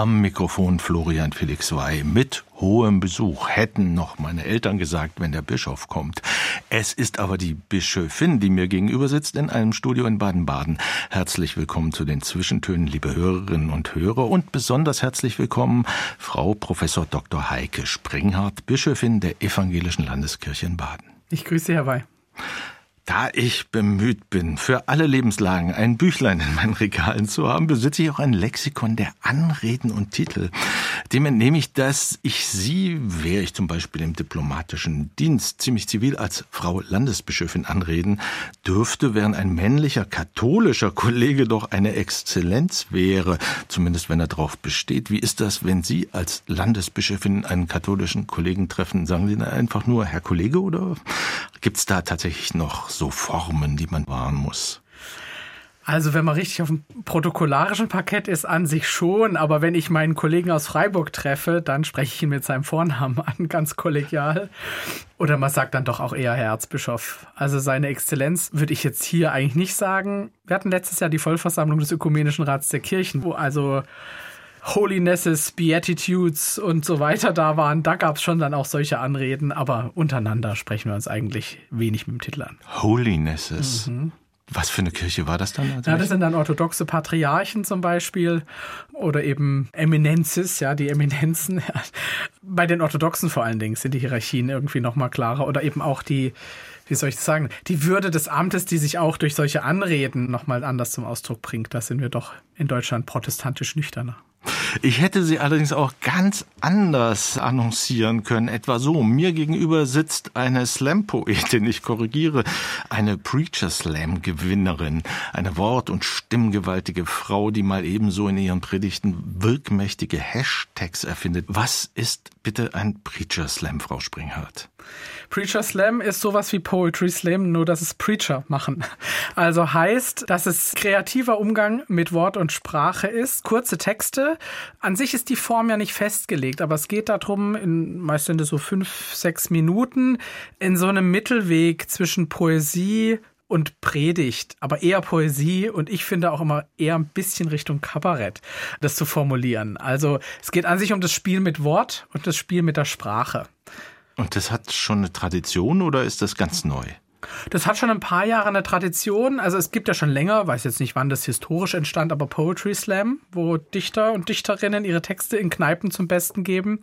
Am Mikrofon Florian Felix Wey mit hohem Besuch, hätten noch meine Eltern gesagt, wenn der Bischof kommt. Es ist aber die Bischöfin, die mir gegenüber sitzt in einem Studio in Baden-Baden. Herzlich willkommen zu den Zwischentönen, liebe Hörerinnen und Hörer und besonders herzlich willkommen Frau Professor Dr. Heike Springhardt, Bischöfin der Evangelischen Landeskirche in Baden. Ich grüße Herr Wey. Da ich bemüht bin, für alle Lebenslagen ein Büchlein in meinen Regalen zu haben, besitze ich auch ein Lexikon der Anreden und Titel. Dem entnehme ich, dass ich Sie, wäre ich zum Beispiel im diplomatischen Dienst ziemlich zivil als Frau Landesbischöfin anreden, dürfte, während ein männlicher katholischer Kollege doch eine Exzellenz wäre, zumindest wenn er darauf besteht. Wie ist das, wenn Sie als Landesbischöfin einen katholischen Kollegen treffen? Sagen Sie dann einfach nur Herr Kollege oder gibt es da tatsächlich noch so Formen, die man wahren muss? Also wenn man richtig auf dem protokollarischen Parkett ist, an sich schon, aber wenn ich meinen Kollegen aus Freiburg treffe, dann spreche ich ihn mit seinem Vornamen an, ganz kollegial. Oder man sagt dann doch auch eher Herr Erzbischof. Also seine Exzellenz würde ich jetzt hier eigentlich nicht sagen. Wir hatten letztes Jahr die Vollversammlung des Ökumenischen Rats der Kirchen, wo also Holinesses, Beatitudes und so weiter da waren, da gab es schon dann auch solche Anreden, aber untereinander sprechen wir uns eigentlich wenig mit dem Titel an. Holinesses. Mhm. Was für eine Kirche war das dann? Ja, das sind dann orthodoxe Patriarchen zum Beispiel oder eben Eminenzes, ja, die Eminenzen. Bei den Orthodoxen vor allen Dingen sind die Hierarchien irgendwie nochmal klarer oder eben auch die, wie soll ich das sagen, die Würde des Amtes, die sich auch durch solche Anreden nochmal anders zum Ausdruck bringt. Da sind wir doch in Deutschland protestantisch nüchterner. Ich hätte sie allerdings auch ganz anders annoncieren können. Etwa so. Mir gegenüber sitzt eine Slam-Poetin, ich korrigiere, eine Preacher Slam-Gewinnerin, eine wort- und stimmgewaltige Frau, die mal ebenso in ihren Predigten wirkmächtige Hashtags erfindet. Was ist bitte ein Preacher Slam, Frau Springhardt? Preacher Slam ist sowas wie Poetry Slam, nur dass es Preacher machen. Also heißt, dass es kreativer Umgang mit Wort und Sprache ist, kurze Texte. An sich ist die Form ja nicht festgelegt, aber es geht darum, in, meist sind es so fünf, sechs Minuten, in so einem Mittelweg zwischen Poesie und Predigt, aber eher Poesie und ich finde auch immer eher ein bisschen Richtung Kabarett, das zu formulieren. Also es geht an sich um das Spiel mit Wort und das Spiel mit der Sprache. Und das hat schon eine Tradition oder ist das ganz neu? Das hat schon ein paar Jahre eine Tradition. Also es gibt ja schon länger, weiß jetzt nicht, wann das historisch entstand, aber Poetry Slam, wo Dichter und Dichterinnen ihre Texte in Kneipen zum Besten geben.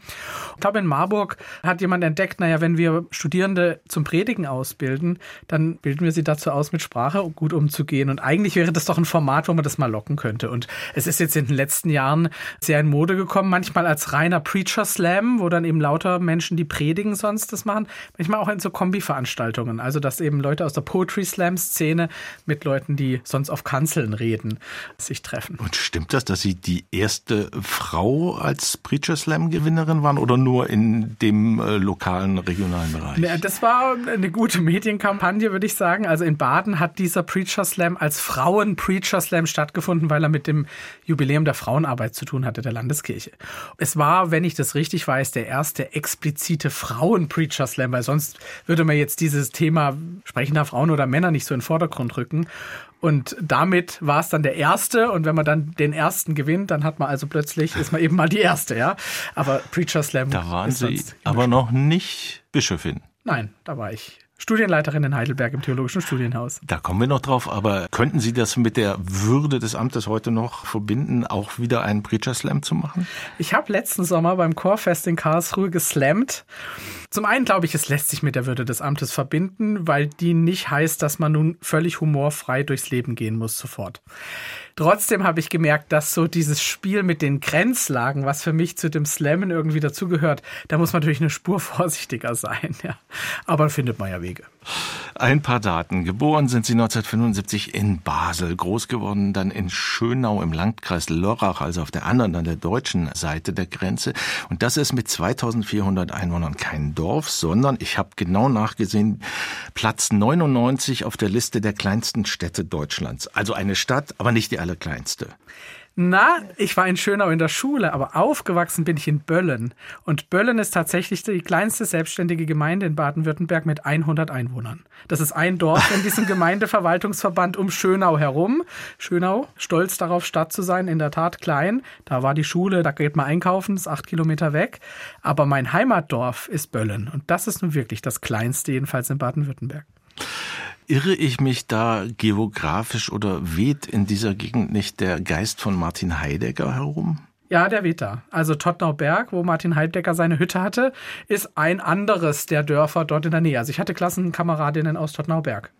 Ich glaube, in Marburg hat jemand entdeckt, naja, wenn wir Studierende zum Predigen ausbilden, dann bilden wir sie dazu aus, mit Sprache gut umzugehen. Und eigentlich wäre das doch ein Format, wo man das mal locken könnte. Und es ist jetzt in den letzten Jahren sehr in Mode gekommen, manchmal als reiner Preacher Slam, wo dann eben lauter Menschen, die predigen, sonst das machen. Manchmal auch in so Kombi-Veranstaltungen. Also, dass eben Leute aus der Poetry Slam Szene mit Leuten, die sonst auf Kanzeln reden, sich treffen. Und stimmt das, dass Sie die erste Frau als Preacher Slam Gewinnerin waren oder nur in dem äh, lokalen, regionalen Bereich? Ja, das war eine gute Medienkampagne, würde ich sagen. Also in Baden hat dieser Preacher Slam als Frauen Preacher Slam stattgefunden, weil er mit dem Jubiläum der Frauenarbeit zu tun hatte, der Landeskirche. Es war, wenn ich das richtig weiß, der erste explizite Frauen Preacher Slam, weil sonst würde man jetzt dieses Thema sprechender Frauen oder Männer nicht so in den Vordergrund rücken. Und damit war es dann der erste. Und wenn man dann den ersten gewinnt, dann hat man also plötzlich, ist man eben mal die erste, ja. Aber Preacher Slam. Da waren Sie aber noch nicht Bischöfin. Nein, da war ich Studienleiterin in Heidelberg im Theologischen Studienhaus. Da kommen wir noch drauf, aber könnten Sie das mit der Würde des Amtes heute noch verbinden, auch wieder einen Preacher Slam zu machen? Ich habe letzten Sommer beim Chorfest in Karlsruhe geslammt. Zum einen glaube ich, es lässt sich mit der Würde des Amtes verbinden, weil die nicht heißt, dass man nun völlig humorfrei durchs Leben gehen muss sofort. Trotzdem habe ich gemerkt, dass so dieses Spiel mit den Grenzlagen, was für mich zu dem Slammen irgendwie dazugehört, da muss man natürlich eine Spur vorsichtiger sein. Ja. Aber findet man ja Wege. Ein paar Daten. Geboren sind Sie 1975 in Basel, groß geworden dann in Schönau im Landkreis Lörrach, also auf der anderen, an der deutschen Seite der Grenze. Und das ist mit 2400 Einwohnern kein Dorf, sondern, ich habe genau nachgesehen, Platz 99 auf der Liste der kleinsten Städte Deutschlands. Also eine Stadt, aber nicht die allerkleinste. Na, ich war in Schönau in der Schule, aber aufgewachsen bin ich in Böllen. Und Böllen ist tatsächlich die kleinste selbstständige Gemeinde in Baden-Württemberg mit 100 Einwohnern. Das ist ein Dorf in diesem Gemeindeverwaltungsverband um Schönau herum. Schönau, stolz darauf, Stadt zu sein, in der Tat klein. Da war die Schule, da geht man einkaufen, ist acht Kilometer weg. Aber mein Heimatdorf ist Böllen. Und das ist nun wirklich das kleinste, jedenfalls in Baden-Württemberg. Irre ich mich da geografisch oder weht in dieser Gegend nicht der Geist von Martin Heidegger herum? Ja, der weht da. Also Tottnauberg, wo Martin Heidegger seine Hütte hatte, ist ein anderes der Dörfer dort in der Nähe. Also ich hatte Klassenkameradinnen aus Tottnauberg.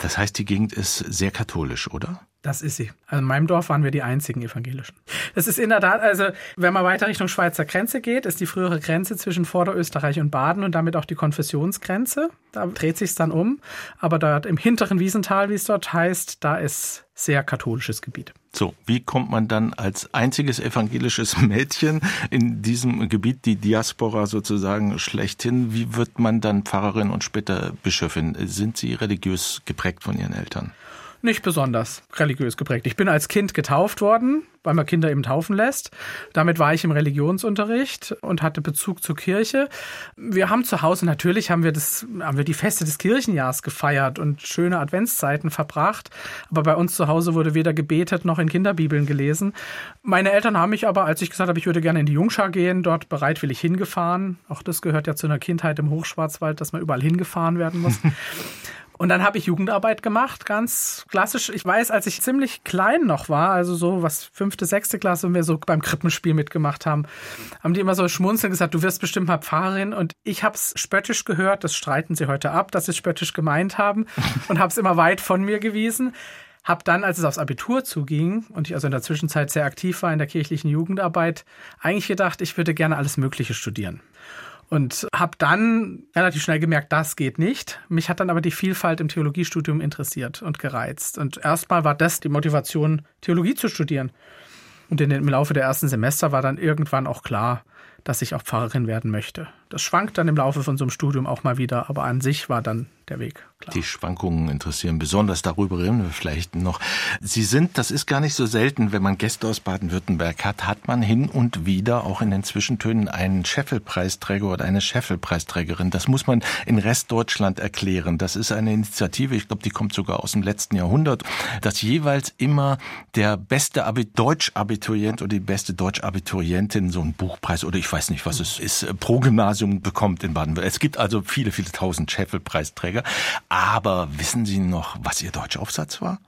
Das heißt, die Gegend ist sehr katholisch, oder? Das ist sie. Also in meinem Dorf waren wir die einzigen evangelischen. Das ist in der Tat, also wenn man weiter Richtung Schweizer Grenze geht, ist die frühere Grenze zwischen Vorderösterreich und Baden und damit auch die Konfessionsgrenze. Da dreht sich dann um. Aber dort im hinteren Wiesental, wie es dort heißt, da ist sehr katholisches Gebiet. So, wie kommt man dann als einziges evangelisches Mädchen in diesem Gebiet, die Diaspora sozusagen schlechthin, wie wird man dann Pfarrerin und später Bischöfin? Sind Sie religiös geprägt von Ihren Eltern? Nicht besonders religiös geprägt. Ich bin als Kind getauft worden, weil man Kinder eben taufen lässt. Damit war ich im Religionsunterricht und hatte Bezug zur Kirche. Wir haben zu Hause natürlich haben wir das, haben wir die Feste des Kirchenjahrs gefeiert und schöne Adventszeiten verbracht. Aber bei uns zu Hause wurde weder gebetet noch in Kinderbibeln gelesen. Meine Eltern haben mich aber, als ich gesagt habe, ich würde gerne in die Jungschar gehen, dort bereitwillig hingefahren. Auch das gehört ja zu einer Kindheit im Hochschwarzwald, dass man überall hingefahren werden muss. Und dann habe ich Jugendarbeit gemacht, ganz klassisch. Ich weiß, als ich ziemlich klein noch war, also so was fünfte, sechste Klasse, und wir so beim Krippenspiel mitgemacht haben, haben die immer so schmunzeln gesagt, du wirst bestimmt mal Pfarrerin. Und ich habe es spöttisch gehört, das streiten sie heute ab, dass sie es spöttisch gemeint haben und habe es immer weit von mir gewiesen. Hab dann, als es aufs Abitur zuging und ich also in der Zwischenzeit sehr aktiv war in der kirchlichen Jugendarbeit, eigentlich gedacht, ich würde gerne alles Mögliche studieren. Und habe dann relativ schnell gemerkt, das geht nicht. Mich hat dann aber die Vielfalt im Theologiestudium interessiert und gereizt. Und erstmal war das die Motivation, Theologie zu studieren. Und im Laufe der ersten Semester war dann irgendwann auch klar, dass ich auch Pfarrerin werden möchte. Das schwankt dann im Laufe von so einem Studium auch mal wieder, aber an sich war dann der Weg. Klar. Die Schwankungen interessieren besonders. Darüber reden wir vielleicht noch. Sie sind, das ist gar nicht so selten, wenn man Gäste aus Baden-Württemberg hat, hat man hin und wieder auch in den Zwischentönen einen Scheffelpreisträger oder eine Scheffelpreisträgerin. Das muss man in Restdeutschland erklären. Das ist eine Initiative, ich glaube, die kommt sogar aus dem letzten Jahrhundert, dass jeweils immer der beste Deutsch-Abiturient oder die beste Deutsch-Abiturientin so einen Buchpreis oder ich weiß nicht, was es ist, pro Gymnasium bekommt in Baden-Württemberg. Es gibt also viele, viele tausend Scheffelpreisträger. Aber wissen Sie noch, was Ihr Deutschaufsatz war?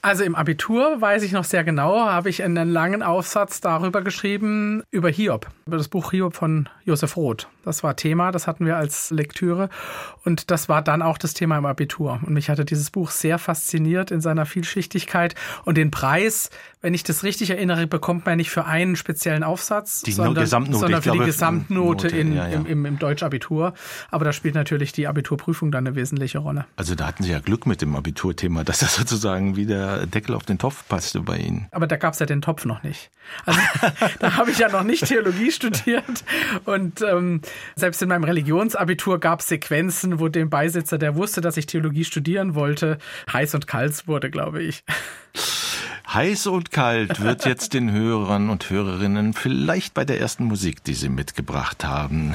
Also im Abitur weiß ich noch sehr genau, habe ich einen langen Aufsatz darüber geschrieben, über Hiob, über das Buch Hiob von Josef Roth. Das war Thema, das hatten wir als Lektüre und das war dann auch das Thema im Abitur. Und mich hatte dieses Buch sehr fasziniert in seiner Vielschichtigkeit und den Preis, wenn ich das richtig erinnere, bekommt man nicht für einen speziellen Aufsatz, die sondern, Gesamtnote, sondern für glaube, die Gesamtnote Note, in, ja, ja. Im, im, im Deutschabitur. Aber da spielt natürlich die Abiturprüfung dann eine wesentliche Rolle. Also da hatten Sie ja Glück mit dem Abiturthema, dass das sozusagen wie der Deckel auf den Topf passte bei Ihnen. Aber da gab es ja den Topf noch nicht. Also da habe ich ja noch nicht Theologie studiert. Und ähm, selbst in meinem Religionsabitur gab es Sequenzen, wo dem Beisitzer, der wusste, dass ich Theologie studieren wollte, heiß und kalt wurde, glaube ich. Heiß und kalt wird jetzt den Hörern und Hörerinnen vielleicht bei der ersten Musik, die Sie mitgebracht haben,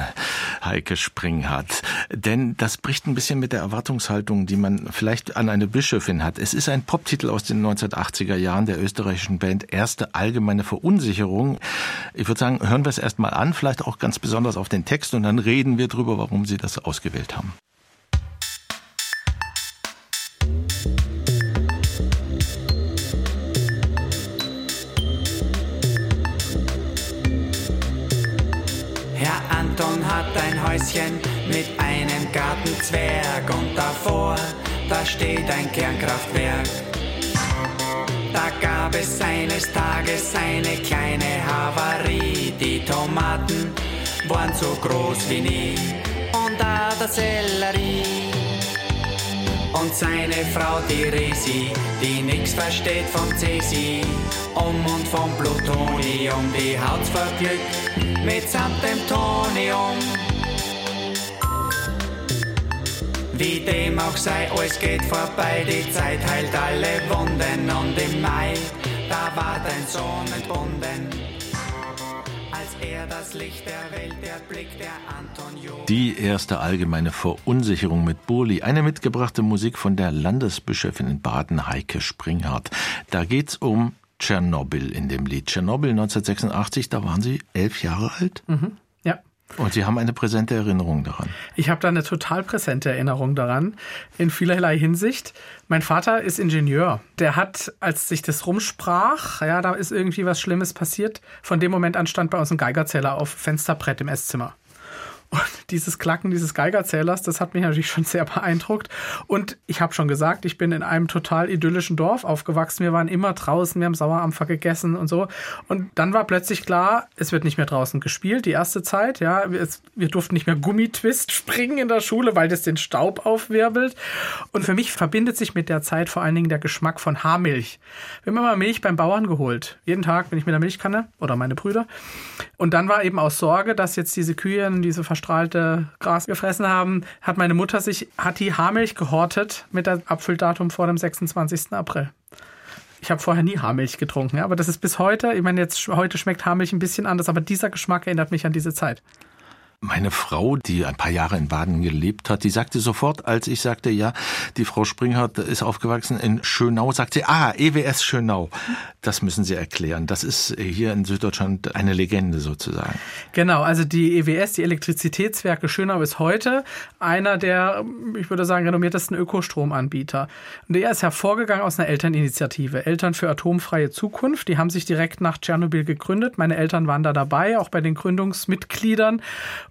Heike Springhardt. Denn das bricht ein bisschen mit der Erwartungshaltung, die man vielleicht an eine Bischöfin hat. Es ist ein Poptitel aus den 1980er Jahren der österreichischen Band Erste Allgemeine Verunsicherung. Ich würde sagen, hören wir es erstmal an, vielleicht auch ganz besonders auf den Text und dann reden wir drüber, warum Sie das ausgewählt haben. Anton hat ein Häuschen mit einem Gartenzwerg und davor, da steht ein Kernkraftwerk. Da gab es eines Tages eine kleine Havarie, die Tomaten waren so groß wie nie und da der Sellerie. und seine Frau die Resi, die nix versteht vom Cäsi, um und vom Plutonium, die Haut verglückt mitsamt dem Tonium. Wie dem auch sei, alles geht vorbei, die Zeit heilt alle Wunden und im Mai, da war dein Sohn entbunden. Als er das Licht der Welt erblickte, Anton Jo. Die erste allgemeine Verunsicherung mit Burli. Eine mitgebrachte Musik von der Landesbischöfin in Baden, Heike Springhardt. Da geht's um Tschernobyl in dem Lied. Tschernobyl 1986, da waren Sie elf Jahre alt? Ja. Und Sie haben eine präsente Erinnerung daran. Ich habe da eine total präsente Erinnerung daran, in vielerlei Hinsicht. Mein Vater ist Ingenieur. Der hat, als sich das rumsprach, ja, da ist irgendwie was Schlimmes passiert, von dem Moment an stand bei uns ein Geigerzähler auf Fensterbrett im Esszimmer. Und dieses Klacken dieses Geigerzählers, das hat mich natürlich schon sehr beeindruckt. Und ich habe schon gesagt, ich bin in einem total idyllischen Dorf aufgewachsen. Wir waren immer draußen, wir haben Sauerampfer gegessen und so. Und dann war plötzlich klar, es wird nicht mehr draußen gespielt, die erste Zeit. Ja, wir, es, wir durften nicht mehr Gummitwist springen in der Schule, weil das den Staub aufwirbelt. Und für mich verbindet sich mit der Zeit vor allen Dingen der Geschmack von Haarmilch. Wir haben immer Milch beim Bauern geholt. Jeden Tag bin ich mit der Milchkanne oder meine Brüder. Und dann war eben aus Sorge, dass jetzt diese Kühe diese verstrahlte Gras gefressen haben, hat meine Mutter sich, hat die Haarmilch gehortet mit dem Abfülldatum vor dem 26. April. Ich habe vorher nie Haarmilch getrunken, ja, aber das ist bis heute, ich meine, jetzt heute schmeckt Haarmilch ein bisschen anders, aber dieser Geschmack erinnert mich an diese Zeit. Meine Frau, die ein paar Jahre in Baden gelebt hat, die sagte sofort, als ich sagte, ja, die Frau Springhardt ist aufgewachsen in Schönau, sagt sie, ah, EWS Schönau. Das müssen Sie erklären. Das ist hier in Süddeutschland eine Legende sozusagen. Genau, also die EWS, die Elektrizitätswerke Schönau, ist heute einer der, ich würde sagen, renommiertesten Ökostromanbieter. Und der ist hervorgegangen aus einer Elterninitiative, Eltern für atomfreie Zukunft. Die haben sich direkt nach Tschernobyl gegründet. Meine Eltern waren da dabei, auch bei den Gründungsmitgliedern.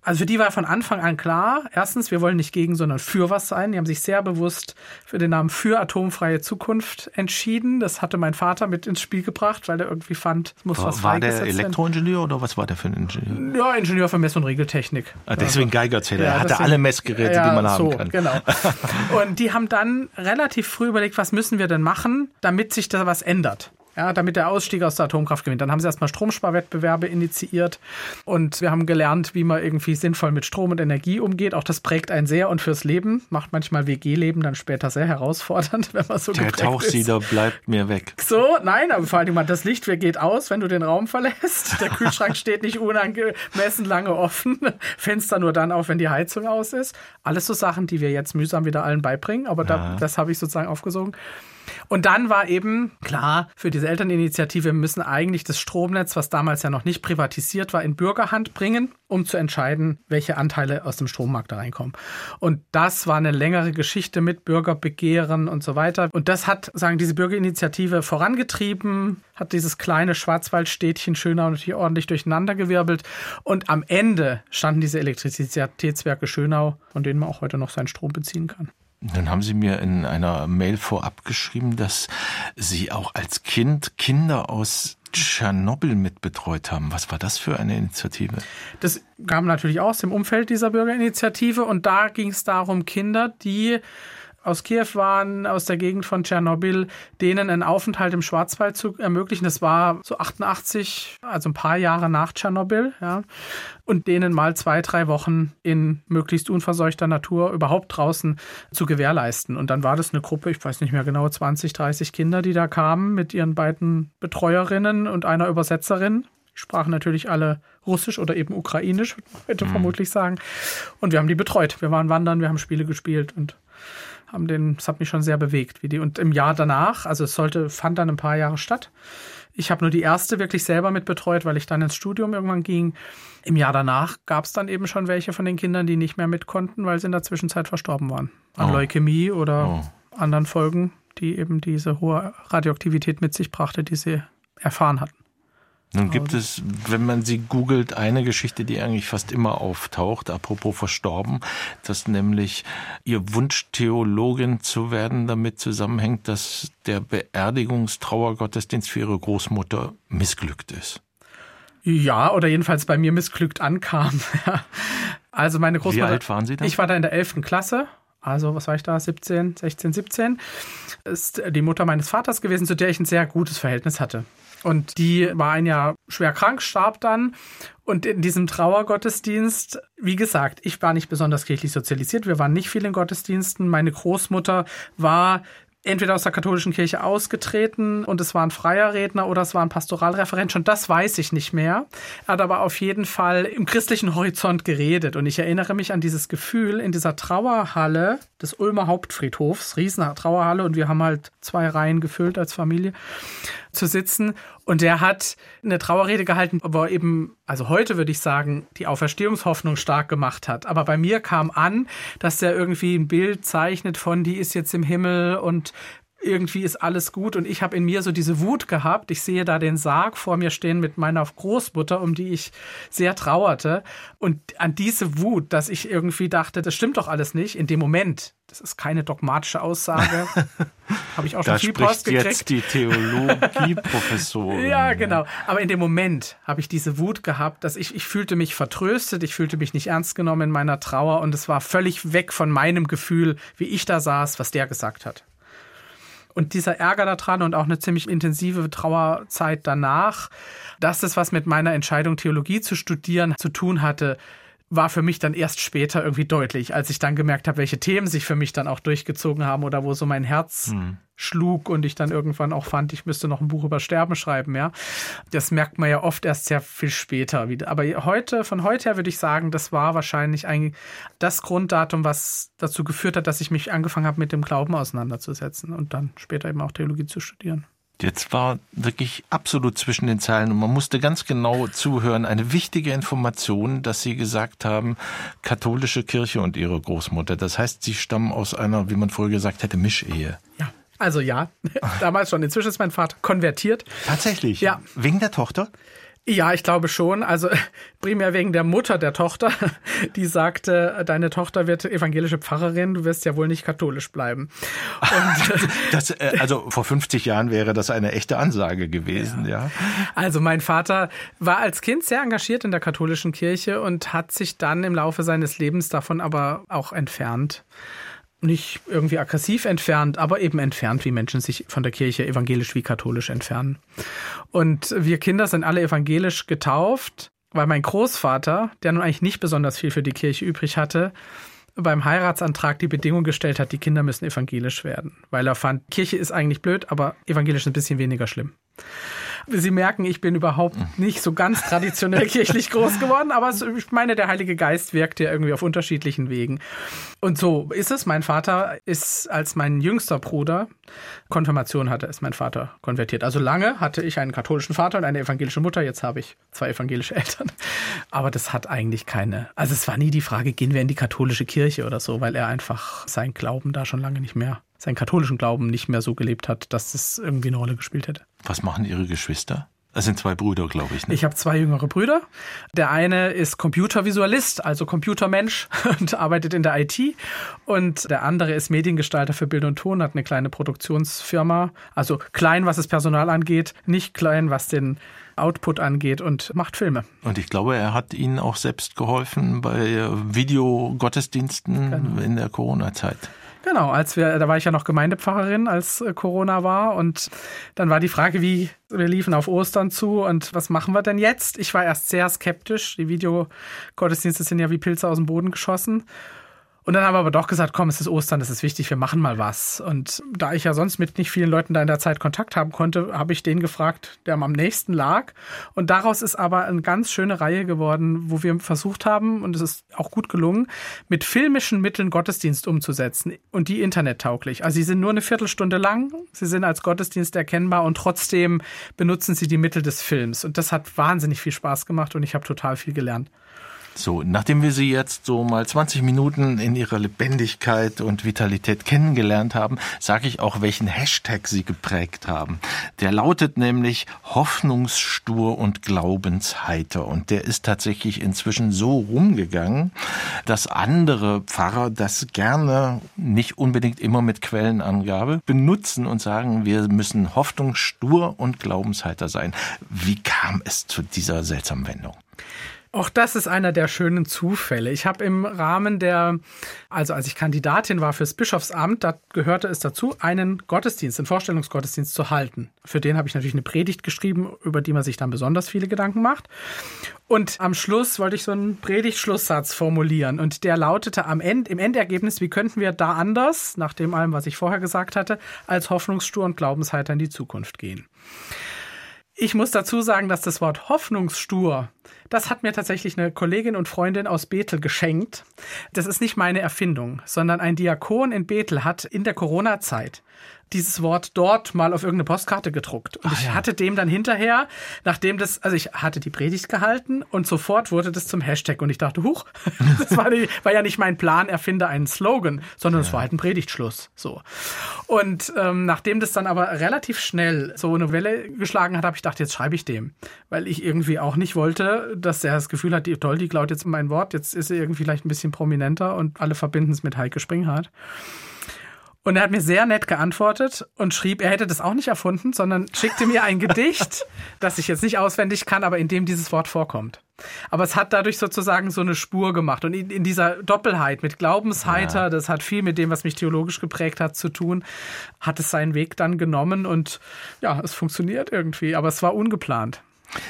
Also für die war von Anfang an klar, erstens, wir wollen nicht gegen, sondern für was sein. Die haben sich sehr bewusst für den Namen für atomfreie Zukunft entschieden. Das hatte mein Vater mit ins Spiel gebracht, weil er irgendwie fand, es muss War, was war der werden. Elektroingenieur oder was war der für ein Ingenieur? Ja, Ingenieur für Mess- und Regeltechnik. Ah, deswegen Geigerzähler. Ja, er hatte deswegen- alle Messgeräte, die man haben so, kann. Genau. Und die haben dann relativ früh überlegt, was müssen wir denn machen, damit sich da was ändert. Ja, damit der Ausstieg aus der Atomkraft gewinnt. Dann haben sie erstmal Stromsparwettbewerbe initiiert und wir haben gelernt, wie man irgendwie sinnvoll mit Strom und Energie umgeht. Auch das prägt einen sehr und fürs Leben, macht manchmal WG-Leben dann später sehr herausfordernd, wenn man so Der geprägt ist. Tauchsieder bleibt mir weg. So, nein, aber vor allem mal das Licht geht aus, wenn du den Raum verlässt. Der Kühlschrank steht nicht unangemessen lange offen. Fenster nur dann auf, wenn die Heizung aus ist. Alles so Sachen, die wir jetzt mühsam wieder allen beibringen, aber da, das habe ich sozusagen aufgesogen. Und dann war eben klar, für diese Elterninitiative müssen eigentlich das Stromnetz, was damals ja noch nicht privatisiert war, in Bürgerhand bringen, um zu entscheiden, welche Anteile aus dem Strommarkt da reinkommen. Und das war eine längere Geschichte mit Bürgerbegehren und so weiter. Und das hat, sagen, diese Bürgerinitiative vorangetrieben, hat dieses kleine Schwarzwaldstädtchen Schönau natürlich ordentlich durcheinandergewirbelt. Und am Ende standen diese Elektrizitätswerke Schönau, von denen man auch heute noch seinen Strom beziehen kann. Dann haben Sie mir in einer Mail vorab geschrieben, dass Sie auch als Kind Kinder aus Tschernobyl mitbetreut haben. Was war das für eine Initiative? Das kam natürlich aus dem Umfeld dieser Bürgerinitiative und da ging es darum, Kinder, die aus Kiew waren, aus der Gegend von Tschernobyl, denen einen Aufenthalt im Schwarzwald zu ermöglichen. Das war so 88, also ein paar Jahre nach Tschernobyl, ja. Und denen mal zwei, drei Wochen in möglichst unverseuchter Natur überhaupt draußen zu gewährleisten. Und dann war das eine Gruppe, ich weiß nicht mehr genau, 20, 30 Kinder, die da kamen mit ihren beiden Betreuerinnen und einer Übersetzerin. Die sprachen natürlich alle Russisch oder eben Ukrainisch, würde man heute vermutlich sagen. Und wir haben die betreut. Wir waren wandern, wir haben Spiele gespielt und haben den, das hat mich schon sehr bewegt, wie die. Und im Jahr danach, also es sollte, fand dann ein paar Jahre statt. Ich habe nur die erste wirklich selber mit betreut, weil ich dann ins Studium irgendwann ging. Im Jahr danach gab es dann eben schon welche von den Kindern, die nicht mehr mit konnten, weil sie in der Zwischenzeit verstorben waren. An Oh. Leukämie oder Oh. anderen Folgen, die eben diese hohe Radioaktivität mit sich brachte, die sie erfahren hatten. Nun gibt es, wenn man sie googelt, eine Geschichte, die eigentlich fast immer auftaucht, apropos verstorben, dass nämlich ihr Wunsch, Theologin zu werden, damit zusammenhängt, dass der Beerdigungstrauergottesdienst für ihre Großmutter missglückt ist. Ja, oder jedenfalls bei mir missglückt ankam. Also meine Großmutter. Wie alt waren Sie da? Ich war da in der 11. Klasse. Also was war ich da, 17, 16, 17, ist die Mutter meines Vaters gewesen, zu der ich ein sehr gutes Verhältnis hatte. Und die war ein Jahr schwer krank, starb dann. Und in diesem Trauergottesdienst, wie gesagt, ich war nicht besonders kirchlich sozialisiert. Wir waren nicht viel in Gottesdiensten. Meine Großmutter war entweder aus der katholischen Kirche ausgetreten und es war ein freier Redner oder es war ein Pastoralreferent. Schon das weiß ich nicht mehr. Er hat aber auf jeden Fall im christlichen Horizont geredet. Und ich erinnere mich an dieses Gefühl in dieser Trauerhalle des Ulmer Hauptfriedhofs, riesen Trauerhalle und wir haben halt zwei Reihen gefüllt als Familie zu sitzen. Und der hat eine Trauerrede gehalten, wo er eben, also heute würde ich sagen, die Auferstehungshoffnung stark gemacht hat. Aber bei mir kam an, dass der irgendwie ein Bild zeichnet von, die ist jetzt im Himmel und irgendwie ist alles gut und ich habe in mir so diese Wut gehabt. Ich sehe da den Sarg vor mir stehen mit meiner Großmutter, um die ich sehr trauerte. Und an diese Wut, dass ich irgendwie dachte, das stimmt doch alles nicht, in dem Moment, das ist keine dogmatische Aussage, habe ich auch schon da viel Post gekriegt. jetzt die Theologieprofessorin. ja, genau. Aber in dem Moment habe ich diese Wut gehabt, dass ich, ich fühlte mich vertröstet, ich fühlte mich nicht ernst genommen in meiner Trauer und es war völlig weg von meinem Gefühl, wie ich da saß, was der gesagt hat. Und dieser Ärger daran und auch eine ziemlich intensive Trauerzeit danach, dass das was mit meiner Entscheidung, Theologie zu studieren, zu tun hatte, war für mich dann erst später irgendwie deutlich, als ich dann gemerkt habe, welche Themen sich für mich dann auch durchgezogen haben oder wo so mein Herz hm. schlug und ich dann irgendwann auch fand, ich müsste noch ein Buch über Sterben schreiben, ja. Das merkt man ja oft erst sehr viel später wieder. Aber heute, von heute her würde ich sagen, das war wahrscheinlich eigentlich das Grunddatum, was dazu geführt hat, dass ich mich angefangen habe, mit dem Glauben auseinanderzusetzen und dann später eben auch Theologie zu studieren. Jetzt war wirklich absolut zwischen den Zeilen und man musste ganz genau zuhören. Eine wichtige Information, dass Sie gesagt haben, katholische Kirche und Ihre Großmutter. Das heißt, Sie stammen aus einer, wie man früher gesagt hätte, Mischehe. Ja. Also ja, damals schon. Inzwischen ist mein Vater konvertiert. Tatsächlich? Ja. Wegen der Tochter? Ja, ich glaube schon. Also primär wegen der Mutter der Tochter, die sagte, deine Tochter wird evangelische Pfarrerin, du wirst ja wohl nicht katholisch bleiben. Das, äh, also vor 50 Jahren wäre das eine echte Ansage gewesen, ja. ja. Also mein Vater war als Kind sehr engagiert in der katholischen Kirche und hat sich dann im Laufe seines Lebens davon aber auch entfernt nicht irgendwie aggressiv entfernt, aber eben entfernt, wie Menschen sich von der Kirche evangelisch wie katholisch entfernen. Und wir Kinder sind alle evangelisch getauft, weil mein Großvater, der nun eigentlich nicht besonders viel für die Kirche übrig hatte, beim Heiratsantrag die Bedingung gestellt hat, die Kinder müssen evangelisch werden, weil er fand, Kirche ist eigentlich blöd, aber evangelisch ist ein bisschen weniger schlimm. Sie merken, ich bin überhaupt nicht so ganz traditionell kirchlich groß geworden, aber ich meine, der Heilige Geist wirkt ja irgendwie auf unterschiedlichen Wegen. Und so ist es. Mein Vater ist als mein jüngster Bruder Konfirmation hatte, ist mein Vater konvertiert. Also lange hatte ich einen katholischen Vater und eine evangelische Mutter. Jetzt habe ich zwei evangelische Eltern. Aber das hat eigentlich keine, also es war nie die Frage, gehen wir in die katholische Kirche oder so, weil er einfach sein Glauben da schon lange nicht mehr seinen katholischen Glauben nicht mehr so gelebt hat, dass das irgendwie eine Rolle gespielt hätte. Was machen Ihre Geschwister? Das sind zwei Brüder, glaube ich. Ne? Ich habe zwei jüngere Brüder. Der eine ist Computervisualist, also Computermensch und arbeitet in der IT. Und der andere ist Mediengestalter für Bild und Ton, hat eine kleine Produktionsfirma. Also klein, was das Personal angeht, nicht klein, was den Output angeht und macht Filme. Und ich glaube, er hat Ihnen auch selbst geholfen bei Videogottesdiensten genau. in der Corona-Zeit. Genau, als wir, da war ich ja noch Gemeindepfarrerin, als äh, Corona war. Und dann war die Frage, wie, wir liefen auf Ostern zu und was machen wir denn jetzt? Ich war erst sehr skeptisch. Die Videogottesdienste sind ja wie Pilze aus dem Boden geschossen. Und dann haben wir aber doch gesagt, komm, es ist Ostern, es ist wichtig, wir machen mal was. Und da ich ja sonst mit nicht vielen Leuten da in der Zeit Kontakt haben konnte, habe ich den gefragt, der am nächsten lag. Und daraus ist aber eine ganz schöne Reihe geworden, wo wir versucht haben, und es ist auch gut gelungen, mit filmischen Mitteln Gottesdienst umzusetzen und die internettauglich. Also sie sind nur eine Viertelstunde lang, sie sind als Gottesdienst erkennbar und trotzdem benutzen sie die Mittel des Films. Und das hat wahnsinnig viel Spaß gemacht und ich habe total viel gelernt. So, nachdem wir Sie jetzt so mal 20 Minuten in Ihrer Lebendigkeit und Vitalität kennengelernt haben, sage ich auch, welchen Hashtag Sie geprägt haben. Der lautet nämlich Hoffnungsstur und Glaubensheiter. Und der ist tatsächlich inzwischen so rumgegangen, dass andere Pfarrer das gerne, nicht unbedingt immer mit Quellenangabe, benutzen und sagen, wir müssen hoffnungsstur und Glaubensheiter sein. Wie kam es zu dieser seltsamen Wendung? Auch das ist einer der schönen Zufälle. Ich habe im Rahmen der, also als ich Kandidatin war fürs Bischofsamt, da gehörte es dazu, einen Gottesdienst, einen Vorstellungsgottesdienst zu halten. Für den habe ich natürlich eine Predigt geschrieben, über die man sich dann besonders viele Gedanken macht. Und am Schluss wollte ich so einen Predigtschlusssatz formulieren. Und der lautete am Ende, im Endergebnis, wie könnten wir da anders, nach dem allem, was ich vorher gesagt hatte, als hoffnungsstur und glaubensheiter in die Zukunft gehen. Ich muss dazu sagen, dass das Wort hoffnungsstur, das hat mir tatsächlich eine Kollegin und Freundin aus Bethel geschenkt. Das ist nicht meine Erfindung, sondern ein Diakon in Bethel hat in der Corona-Zeit dieses Wort dort mal auf irgendeine Postkarte gedruckt. Und Ach, ich ja. hatte dem dann hinterher, nachdem das, also ich hatte die Predigt gehalten und sofort wurde das zum Hashtag und ich dachte, huch, das war, die, war ja nicht mein Plan, erfinde einen Slogan, sondern es ja. war halt ein Predigtschluss. So. Und ähm, nachdem das dann aber relativ schnell so eine Welle geschlagen hat, habe ich gedacht, jetzt schreibe ich dem. Weil ich irgendwie auch nicht wollte, dass er das Gefühl hat, die, toll, die klaut jetzt mein Wort, jetzt ist er irgendwie vielleicht ein bisschen prominenter und alle verbinden es mit Heike Springhardt. Und er hat mir sehr nett geantwortet und schrieb, er hätte das auch nicht erfunden, sondern schickte mir ein Gedicht, das ich jetzt nicht auswendig kann, aber in dem dieses Wort vorkommt. Aber es hat dadurch sozusagen so eine Spur gemacht. Und in, in dieser Doppelheit mit Glaubensheiter, ja. das hat viel mit dem, was mich theologisch geprägt hat, zu tun, hat es seinen Weg dann genommen und ja, es funktioniert irgendwie, aber es war ungeplant.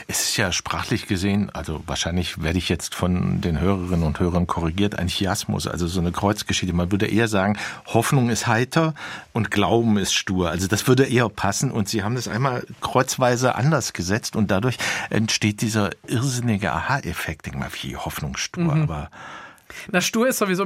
Es ist ja sprachlich gesehen, also wahrscheinlich werde ich jetzt von den Hörerinnen und Hörern korrigiert, ein Chiasmus, also so eine Kreuzgeschichte. Man würde eher sagen, Hoffnung ist heiter und Glauben ist stur. Also das würde eher passen und Sie haben das einmal kreuzweise anders gesetzt und dadurch entsteht dieser irrsinnige Aha-Effekt. Denk mal, wie Hoffnung stur, mhm. aber na, stur ist sowieso.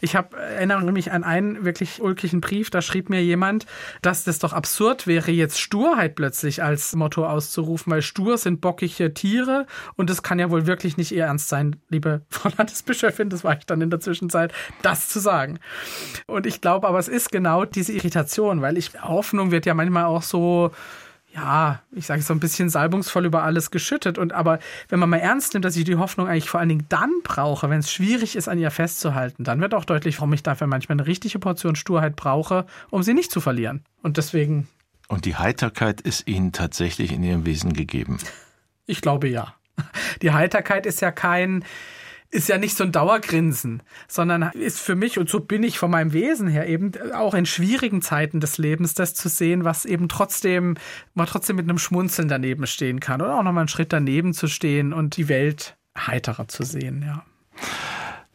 Ich hab, erinnere mich an einen wirklich ulkigen Brief, da schrieb mir jemand, dass das doch absurd wäre, jetzt Sturheit plötzlich als Motto auszurufen, weil stur sind bockige Tiere und das kann ja wohl wirklich nicht ihr Ernst sein, liebe Frau Landesbischöfin, das war ich dann in der Zwischenzeit, das zu sagen. Und ich glaube aber, es ist genau diese Irritation, weil ich, Hoffnung wird ja manchmal auch so, ja, ich sage so ein bisschen salbungsvoll über alles geschüttet. Und aber wenn man mal ernst nimmt, dass ich die Hoffnung eigentlich vor allen Dingen dann brauche, wenn es schwierig ist, an ihr festzuhalten, dann wird auch deutlich, warum ich dafür manchmal eine richtige Portion Sturheit brauche, um sie nicht zu verlieren. Und deswegen. Und die Heiterkeit ist Ihnen tatsächlich in Ihrem Wesen gegeben? Ich glaube ja. Die Heiterkeit ist ja kein, ist ja nicht so ein Dauergrinsen, sondern ist für mich, und so bin ich von meinem Wesen her eben, auch in schwierigen Zeiten des Lebens, das zu sehen, was eben trotzdem, man trotzdem mit einem Schmunzeln daneben stehen kann oder auch nochmal einen Schritt daneben zu stehen und die Welt heiterer zu sehen, ja.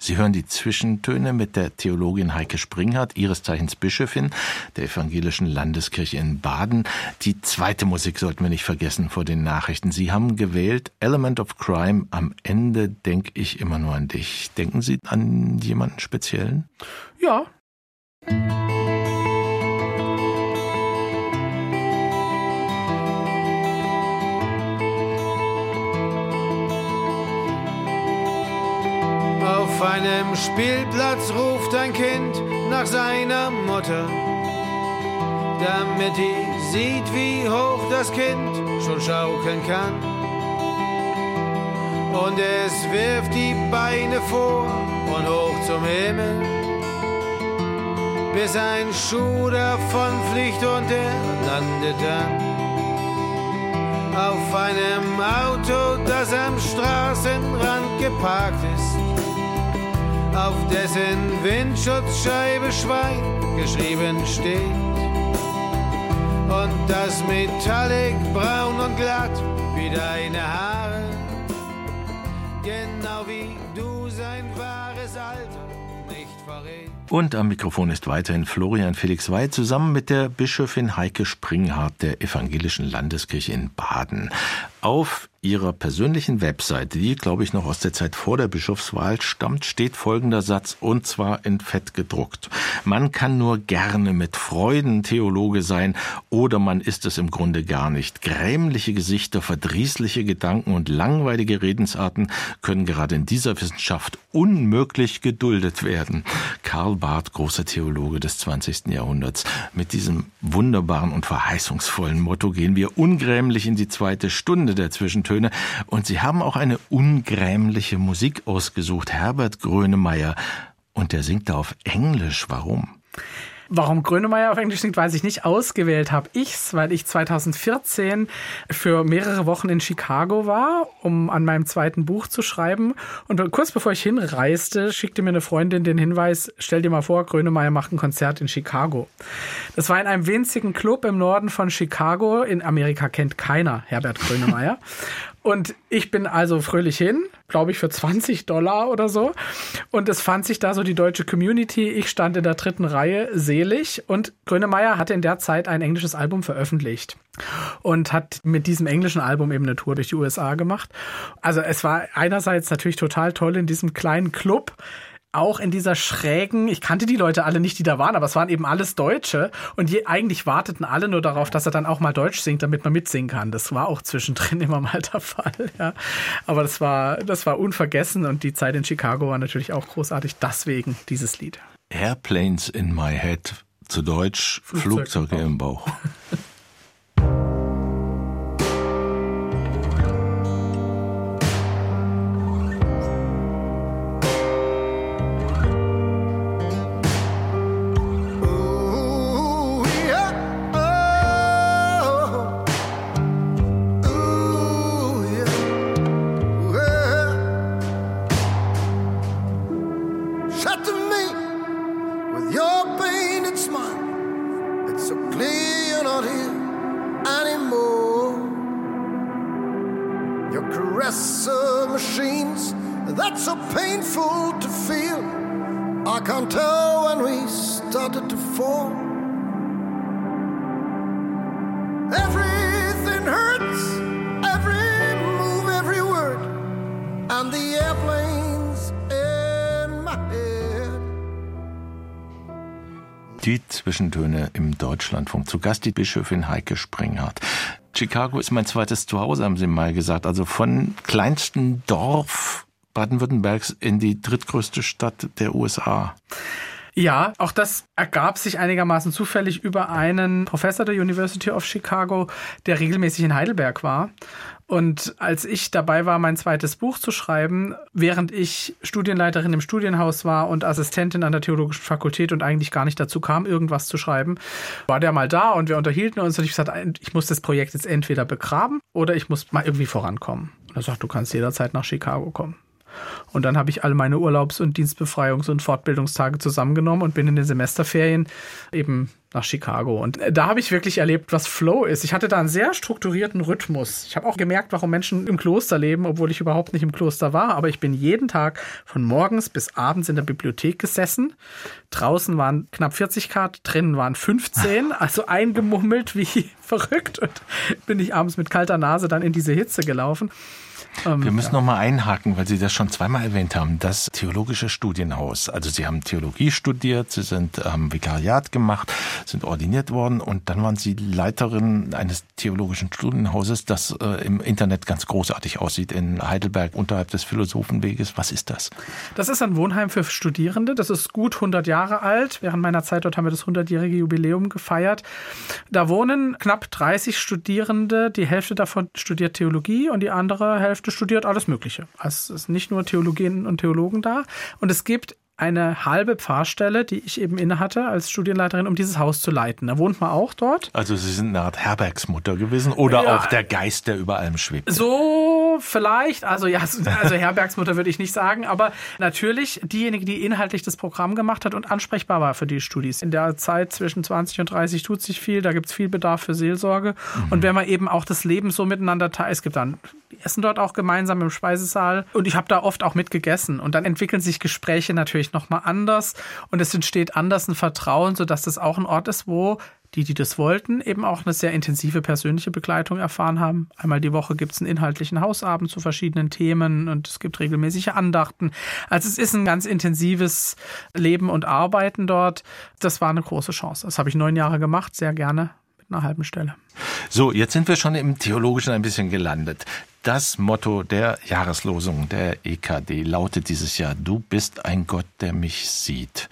Sie hören die Zwischentöne mit der Theologin Heike Springhardt, ihres Zeichens Bischöfin der Evangelischen Landeskirche in Baden. Die zweite Musik sollten wir nicht vergessen vor den Nachrichten. Sie haben gewählt Element of Crime. Am Ende denke ich immer nur an dich. Denken Sie an jemanden speziellen? Ja. Auf einem Spielplatz ruft ein Kind nach seiner Mutter, damit die sieht, wie hoch das Kind schon schaukeln kann. Und es wirft die Beine vor und hoch zum Himmel, bis ein Schuh davon fliegt und er landet dann auf einem Auto, das am Straßenrand geparkt ist auf dessen Windschutzscheibe Schwein geschrieben steht. Und das Metallic braun und glatt wie deine Haare, genau wie du sein wahres Alter nicht verrät. Und am Mikrofon ist weiterhin Florian Felix Wey zusammen mit der Bischöfin Heike Springhardt der Evangelischen Landeskirche in Baden. Auf ihrer persönlichen Webseite, die glaube ich noch aus der Zeit vor der Bischofswahl stammt, steht folgender Satz und zwar in Fett gedruckt. Man kann nur gerne mit Freuden Theologe sein oder man ist es im Grunde gar nicht. Grämliche Gesichter, verdrießliche Gedanken und langweilige Redensarten können gerade in dieser Wissenschaft unmöglich geduldet werden. Karl Barth, großer Theologe des 20. Jahrhunderts. Mit diesem wunderbaren und verheißungsvollen Motto gehen wir ungrämlich in die zweite Stunde der Zwischentöne. Und Sie haben auch eine ungrämliche Musik ausgesucht, Herbert Grönemeyer. Und der singt da auf Englisch. Warum? Warum Grönemeyer auf Englisch singt, weiß ich nicht. Ausgewählt habe ich's, weil ich 2014 für mehrere Wochen in Chicago war, um an meinem zweiten Buch zu schreiben. Und kurz bevor ich hinreiste, schickte mir eine Freundin den Hinweis, stell dir mal vor, Grönemeyer macht ein Konzert in Chicago. Das war in einem winzigen Club im Norden von Chicago. In Amerika kennt keiner Herbert Grönemeyer. Und ich bin also fröhlich hin, glaube ich, für 20 Dollar oder so. Und es fand sich da so die deutsche Community. Ich stand in der dritten Reihe, selig. Und Grönemeyer hatte in der Zeit ein englisches Album veröffentlicht und hat mit diesem englischen Album eben eine Tour durch die USA gemacht. Also es war einerseits natürlich total toll in diesem kleinen Club auch in dieser schrägen, ich kannte die Leute alle nicht, die da waren, aber es waren eben alles Deutsche und je, eigentlich warteten alle nur darauf, dass er dann auch mal Deutsch singt, damit man mitsingen kann. Das war auch zwischendrin immer mal der Fall, ja. Aber das war, das war unvergessen und die Zeit in Chicago war natürlich auch großartig, deswegen dieses Lied. Airplanes in my head, zu Deutsch Flugzeuge, Flugzeuge im Bauch. Zwischentöne im Deutschlandfunk. Zu Gast die Bischöfin Heike Springhardt. Chicago ist mein zweites Zuhause, haben Sie mal gesagt. Also von kleinsten Dorf Baden-Württembergs in die drittgrößte Stadt der USA. Ja, auch das ergab sich einigermaßen zufällig über einen Professor der University of Chicago, der regelmäßig in Heidelberg war und als ich dabei war, mein zweites Buch zu schreiben, während ich Studienleiterin im Studienhaus war und Assistentin an der Theologischen Fakultät und eigentlich gar nicht dazu kam, irgendwas zu schreiben, war der mal da und wir unterhielten uns und ich gesagt, ich muss das Projekt jetzt entweder begraben oder ich muss mal irgendwie vorankommen. Und er sagt, du kannst jederzeit nach Chicago kommen. Und dann habe ich alle meine Urlaubs- und Dienstbefreiungs- und Fortbildungstage zusammengenommen und bin in den Semesterferien eben nach Chicago. Und äh, da habe ich wirklich erlebt, was Flow ist. Ich hatte da einen sehr strukturierten Rhythmus. Ich habe auch gemerkt, warum Menschen im Kloster leben, obwohl ich überhaupt nicht im Kloster war. Aber ich bin jeden Tag von morgens bis abends in der Bibliothek gesessen. Draußen waren knapp 40 Grad, drinnen waren 15, also eingemummelt wie verrückt. Und bin ich abends mit kalter Nase dann in diese Hitze gelaufen. Ähm, Wir müssen ja. noch mal einhaken, weil Sie das schon zweimal erwähnt haben. Das Theologische Studienhaus. Also Sie haben Theologie studiert, Sie sind ähm, Vikariat gemacht, sind ordiniert worden und dann waren Sie Leiterin eines theologischen Studienhauses, das äh, im Internet ganz großartig aussieht in Heidelberg unterhalb des Philosophenweges. Was ist das? Das ist ein Wohnheim für Studierende. Das ist gut 100 Jahre alt. Während meiner Zeit dort haben wir das 100-jährige Jubiläum gefeiert. Da wohnen knapp 30 Studierende. Die Hälfte davon studiert Theologie und die andere Hälfte Hälfte studiert alles Mögliche. Also es ist nicht nur Theologinnen und Theologen da. Und es gibt eine halbe Pfarrstelle, die ich eben innehatte als Studienleiterin, um dieses Haus zu leiten. Da wohnt man auch dort. Also Sie sind eine Art Herbergsmutter gewesen oder ja, auch der Geist, der über allem schwebt. So vielleicht, also ja, also Herbergsmutter würde ich nicht sagen, aber natürlich diejenige, die inhaltlich das Programm gemacht hat und ansprechbar war für die Studis. In der Zeit zwischen 20 und 30 tut sich viel, da gibt es viel Bedarf für Seelsorge. Mhm. Und wenn man eben auch das Leben so miteinander teilt, es gibt dann, die essen dort auch gemeinsam im Speisesaal und ich habe da oft auch mitgegessen und dann entwickeln sich Gespräche natürlich natürlich nochmal anders und es entsteht anders ein Vertrauen, sodass das auch ein Ort ist, wo die, die das wollten, eben auch eine sehr intensive persönliche Begleitung erfahren haben. Einmal die Woche gibt es einen inhaltlichen Hausabend zu verschiedenen Themen und es gibt regelmäßige Andachten. Also es ist ein ganz intensives Leben und Arbeiten dort. Das war eine große Chance. Das habe ich neun Jahre gemacht, sehr gerne mit einer halben Stelle. So, jetzt sind wir schon im Theologischen ein bisschen gelandet. Das Motto der Jahreslosung der EKD lautet dieses Jahr, du bist ein Gott, der mich sieht.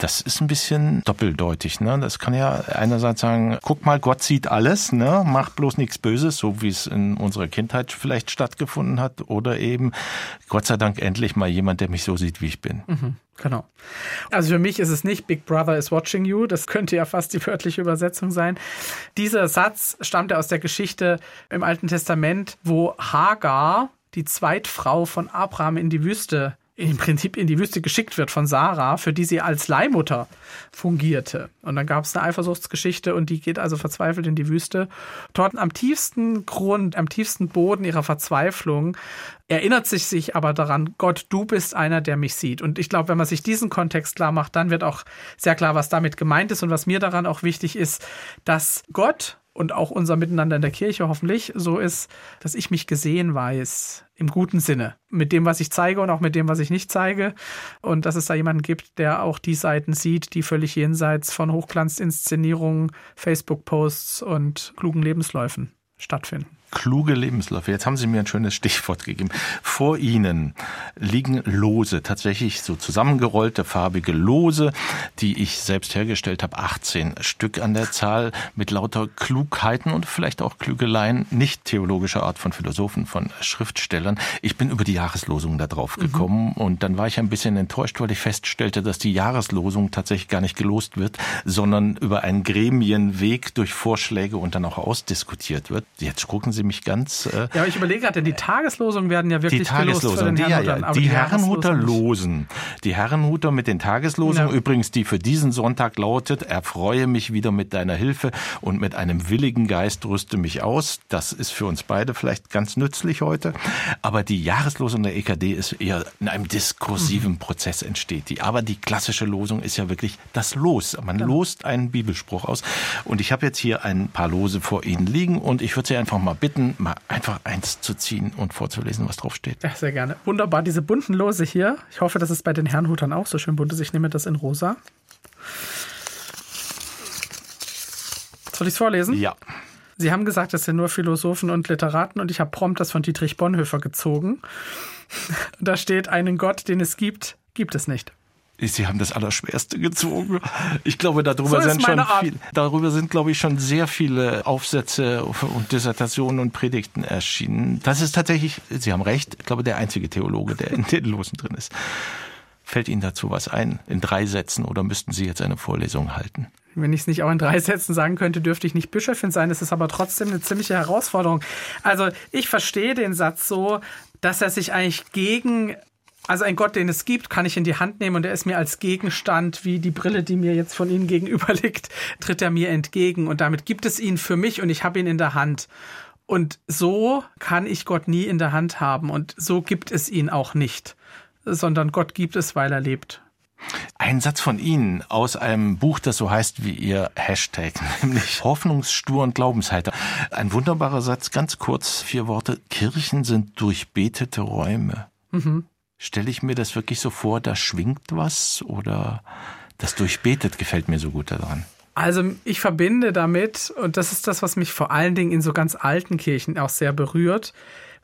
Das ist ein bisschen doppeldeutig. Ne? Das kann ja einerseits sagen, guck mal, Gott sieht alles, ne? mach bloß nichts Böses, so wie es in unserer Kindheit vielleicht stattgefunden hat. Oder eben, Gott sei Dank endlich mal jemand, der mich so sieht, wie ich bin. Mhm. Genau. Also für mich ist es nicht Big Brother is watching you. Das könnte ja fast die wörtliche Übersetzung sein. Dieser Satz stammt ja aus der Geschichte im Alten Testament, wo Hagar, die Zweitfrau von Abraham in die Wüste im Prinzip in die Wüste geschickt wird von Sarah, für die sie als Leihmutter fungierte. Und dann gab es eine Eifersuchtsgeschichte und die geht also verzweifelt in die Wüste. Dort am tiefsten Grund, am tiefsten Boden ihrer Verzweiflung erinnert sich sich aber daran, Gott, du bist einer, der mich sieht. Und ich glaube, wenn man sich diesen Kontext klar macht, dann wird auch sehr klar, was damit gemeint ist und was mir daran auch wichtig ist, dass Gott und auch unser Miteinander in der Kirche hoffentlich so ist, dass ich mich gesehen weiß im guten Sinne. Mit dem, was ich zeige und auch mit dem, was ich nicht zeige. Und dass es da jemanden gibt, der auch die Seiten sieht, die völlig jenseits von Hochglanzinszenierungen, Facebook-Posts und klugen Lebensläufen stattfinden kluge Lebensläufe. Jetzt haben Sie mir ein schönes Stichwort gegeben. Vor Ihnen liegen Lose, tatsächlich so zusammengerollte farbige Lose, die ich selbst hergestellt habe, 18 Stück an der Zahl, mit lauter Klugheiten und vielleicht auch Klügeleien, nicht theologischer Art von Philosophen, von Schriftstellern. Ich bin über die Jahreslosung da drauf mhm. gekommen mhm. und dann war ich ein bisschen enttäuscht, weil ich feststellte, dass die Jahreslosung tatsächlich gar nicht gelost wird, sondern über einen Gremienweg durch Vorschläge und dann auch ausdiskutiert wird. Jetzt gucken Sie Sie mich ganz. Äh, ja, aber ich überlege gerade, die Tageslosungen werden ja wirklich die Tageslosung, die, ja, ja. die, die Herrenhuter losen. Die Herrenhuter mit den Tageslosungen, ja. übrigens, die für diesen Sonntag lautet, erfreue mich wieder mit deiner Hilfe und mit einem willigen Geist rüste mich aus. Das ist für uns beide vielleicht ganz nützlich heute. Aber die Jahreslosung der EKD ist eher in einem diskursiven mhm. Prozess entsteht die. Aber die klassische Losung ist ja wirklich das Los. Man ja. lost einen Bibelspruch aus. Und ich habe jetzt hier ein paar Lose vor Ihnen liegen und ich würde Sie einfach mal bitten, bitten, mal einfach eins zu ziehen und vorzulesen, was drauf steht. Ja, sehr gerne. Wunderbar, diese bunten Lose hier. Ich hoffe, das ist bei den Herrenhutern auch so schön bunt ist. Ich nehme das in rosa. Soll ich es vorlesen? Ja. Sie haben gesagt, das sind nur Philosophen und Literaten und ich habe prompt das von Dietrich Bonhoeffer gezogen. da steht, einen Gott, den es gibt, gibt es nicht. Sie haben das Allerschwerste gezogen. Ich glaube, darüber so sind schon viel, darüber sind, glaube ich, schon sehr viele Aufsätze und Dissertationen und Predigten erschienen. Das ist tatsächlich, Sie haben recht, ich glaube, der einzige Theologe, der in den Losen drin ist. Fällt Ihnen dazu was ein? In drei Sätzen oder müssten Sie jetzt eine Vorlesung halten? Wenn ich es nicht auch in drei Sätzen sagen könnte, dürfte ich nicht Bischöfin sein. Das ist aber trotzdem eine ziemliche Herausforderung. Also ich verstehe den Satz so, dass er sich eigentlich gegen also ein Gott, den es gibt, kann ich in die Hand nehmen und er ist mir als Gegenstand, wie die Brille, die mir jetzt von Ihnen gegenüber liegt, tritt er mir entgegen und damit gibt es ihn für mich und ich habe ihn in der Hand. Und so kann ich Gott nie in der Hand haben und so gibt es ihn auch nicht, sondern Gott gibt es, weil er lebt. Ein Satz von Ihnen aus einem Buch, das so heißt wie Ihr Hashtag, nämlich Hoffnungsstur und Glaubenshalter. Ein wunderbarer Satz, ganz kurz, vier Worte. Kirchen sind durchbetete Räume. Mhm. Stelle ich mir das wirklich so vor, da schwingt was oder das durchbetet gefällt mir so gut daran? Also ich verbinde damit, und das ist das, was mich vor allen Dingen in so ganz alten Kirchen auch sehr berührt,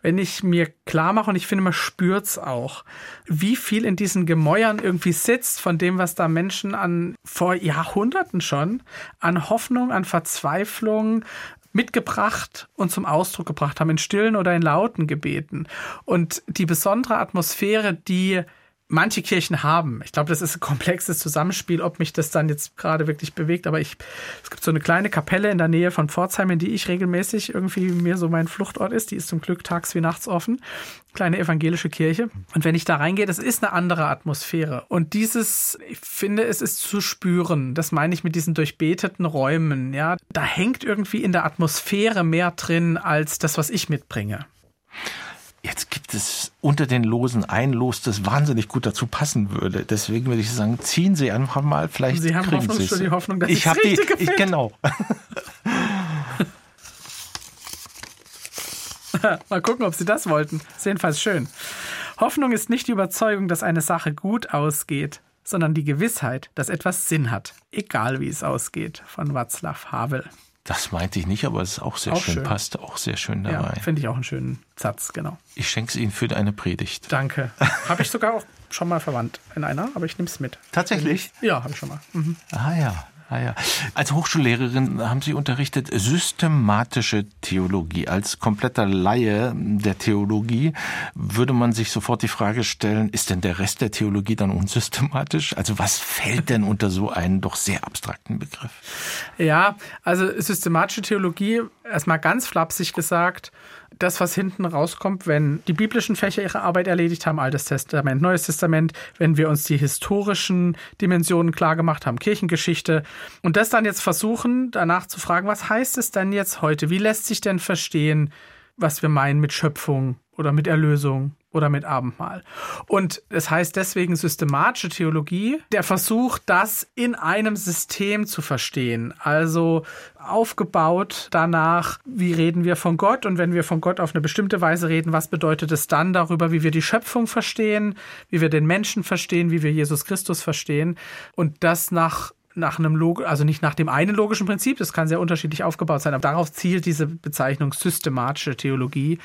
wenn ich mir klar mache, und ich finde, man spürt es auch, wie viel in diesen Gemäuern irgendwie sitzt von dem, was da Menschen an vor Jahrhunderten schon an Hoffnung, an Verzweiflung, mitgebracht und zum Ausdruck gebracht haben, in stillen oder in lauten Gebeten. Und die besondere Atmosphäre, die manche Kirchen haben. Ich glaube, das ist ein komplexes Zusammenspiel, ob mich das dann jetzt gerade wirklich bewegt. Aber ich, es gibt so eine kleine Kapelle in der Nähe von Pforzheim, in die ich regelmäßig irgendwie mir so mein Fluchtort ist. Die ist zum Glück tags wie nachts offen. Kleine evangelische Kirche. Und wenn ich da reingehe, das ist eine andere Atmosphäre. Und dieses, ich finde, es ist zu spüren. Das meine ich mit diesen durchbeteten Räumen. Ja, da hängt irgendwie in der Atmosphäre mehr drin als das, was ich mitbringe. Jetzt gibt es unter den Losen ein Los, das wahnsinnig gut dazu passen würde. Deswegen würde ich sagen, ziehen Sie einfach mal, vielleicht Sie haben kriegen Sie die Hoffnung, dass ich habe die, ich, genau. mal gucken, ob Sie das wollten. Ist jedenfalls schön. Hoffnung ist nicht die Überzeugung, dass eine Sache gut ausgeht, sondern die Gewissheit, dass etwas Sinn hat, egal wie es ausgeht, von Václav Havel. Das meinte ich nicht, aber es ist auch sehr Auch schön, schön. passt auch sehr schön Ja, dabei. finde ich auch einen schönen Satz, genau. ich schenke es Ihnen für eine Predigt. Danke. Habe ich sogar auch schon mal verwandt in einer, aber ich nehme es mit. Tatsächlich? Ja, habe ich schon mal. Mhm. Ah ja, ah ja. Als Hochschullehrerin haben Sie unterrichtet systematische Theologie. Als kompletter Laie der Theologie würde man sich sofort die Frage stellen, ist denn der Rest der Theologie dann unsystematisch? Also was fällt denn unter so einen doch sehr abstrakten Begriff? Ja, also systematische Theologie, erstmal ganz flapsig gesagt, das, was hinten rauskommt, wenn die biblischen Fächer ihre Arbeit erledigt haben, Altes Testament, Neues Testament, wenn wir uns die historischen Dimensionen klar gemacht haben, Kirchengeschichte, und das dann jetzt versuchen, danach zu fragen, was heißt es denn jetzt heute? Wie lässt sich denn verstehen, was wir meinen mit Schöpfung oder mit Erlösung oder mit Abendmahl. Und es heißt deswegen systematische Theologie, der Versuch, das in einem System zu verstehen. Also aufgebaut danach, wie reden wir von Gott und wenn wir von Gott auf eine bestimmte Weise reden, was bedeutet es dann darüber, wie wir die Schöpfung verstehen, wie wir den Menschen verstehen, wie wir Jesus Christus verstehen und das nach nach einem Log also nicht nach dem einen logischen Prinzip, das kann sehr unterschiedlich aufgebaut sein, aber darauf zielt diese Bezeichnung systematische Theologie.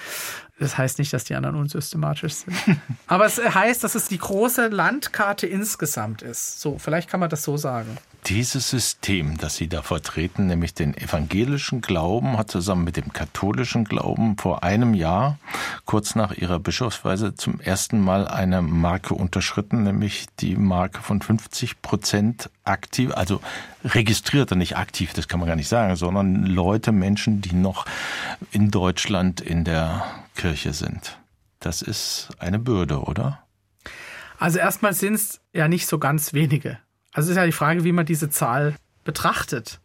Das heißt nicht, dass die anderen unsystematisch sind. aber es heißt, dass es die große Landkarte insgesamt ist. So, vielleicht kann man das so sagen. Dieses System, das Sie da vertreten, nämlich den evangelischen Glauben, hat zusammen mit dem katholischen Glauben vor einem Jahr, kurz nach ihrer Bischofsweise, zum ersten Mal eine Marke unterschritten, nämlich die Marke von 50 Prozent aktiv, also registrierte, nicht aktiv, das kann man gar nicht sagen, sondern Leute, Menschen, die noch in Deutschland in der Kirche sind. Das ist eine Bürde, oder? Also erstmal sind es ja nicht so ganz wenige. Also es ist ja die Frage, wie man diese Zahl betrachtet.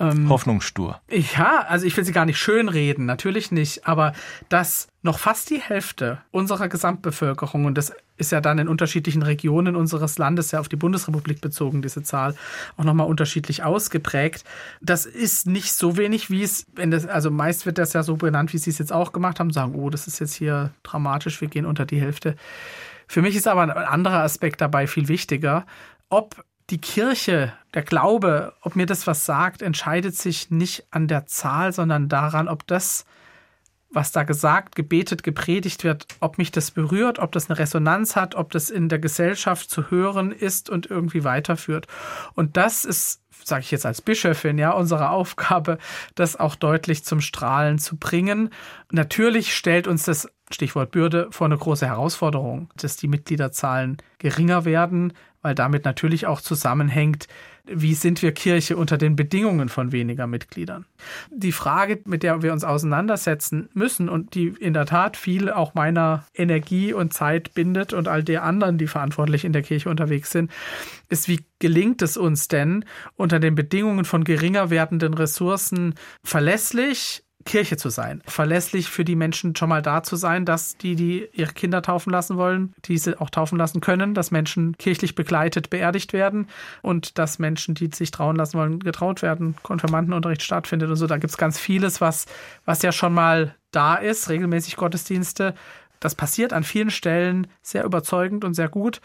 Ähm, Hoffnungsstur. Ja, also ich will sie gar nicht schönreden, natürlich nicht, aber dass noch fast die Hälfte unserer Gesamtbevölkerung, und das ist ja dann in unterschiedlichen Regionen unseres Landes, ja auf die Bundesrepublik bezogen, diese Zahl, auch nochmal unterschiedlich ausgeprägt. Das ist nicht so wenig, wie es, das, also meist wird das ja so benannt, wie Sie es jetzt auch gemacht haben, sagen, oh, das ist jetzt hier dramatisch, wir gehen unter die Hälfte. Für mich ist aber ein anderer Aspekt dabei viel wichtiger. Ob die Kirche, der Glaube, ob mir das was sagt, entscheidet sich nicht an der Zahl, sondern daran, ob das, was da gesagt, gebetet, gepredigt wird, ob mich das berührt, ob das eine Resonanz hat, ob das in der Gesellschaft zu hören ist und irgendwie weiterführt. Und das ist, sage ich jetzt als Bischöfin, ja, unsere Aufgabe, das auch deutlich zum Strahlen zu bringen. Natürlich stellt uns das Stichwort Bürde vor eine große Herausforderung, dass die Mitgliederzahlen geringer werden, weil damit natürlich auch zusammenhängt, wie sind wir Kirche unter den Bedingungen von weniger Mitgliedern. Die Frage, mit der wir uns auseinandersetzen müssen und die in der Tat viel auch meiner Energie und Zeit bindet und all der anderen, die verantwortlich in der Kirche unterwegs sind, ist, wie gelingt es uns denn unter den Bedingungen von geringer werdenden Ressourcen verlässlich Kirche zu sein, verlässlich für die Menschen schon mal da zu sein, dass die, die ihre Kinder taufen lassen wollen, diese auch taufen lassen können, dass Menschen kirchlich begleitet beerdigt werden und dass Menschen, die sich trauen lassen wollen, getraut werden, Konfirmandenunterricht stattfindet und so. Da gibt es ganz vieles, was, was ja schon mal da ist, regelmäßig Gottesdienste. Das passiert an vielen Stellen sehr überzeugend und sehr gut.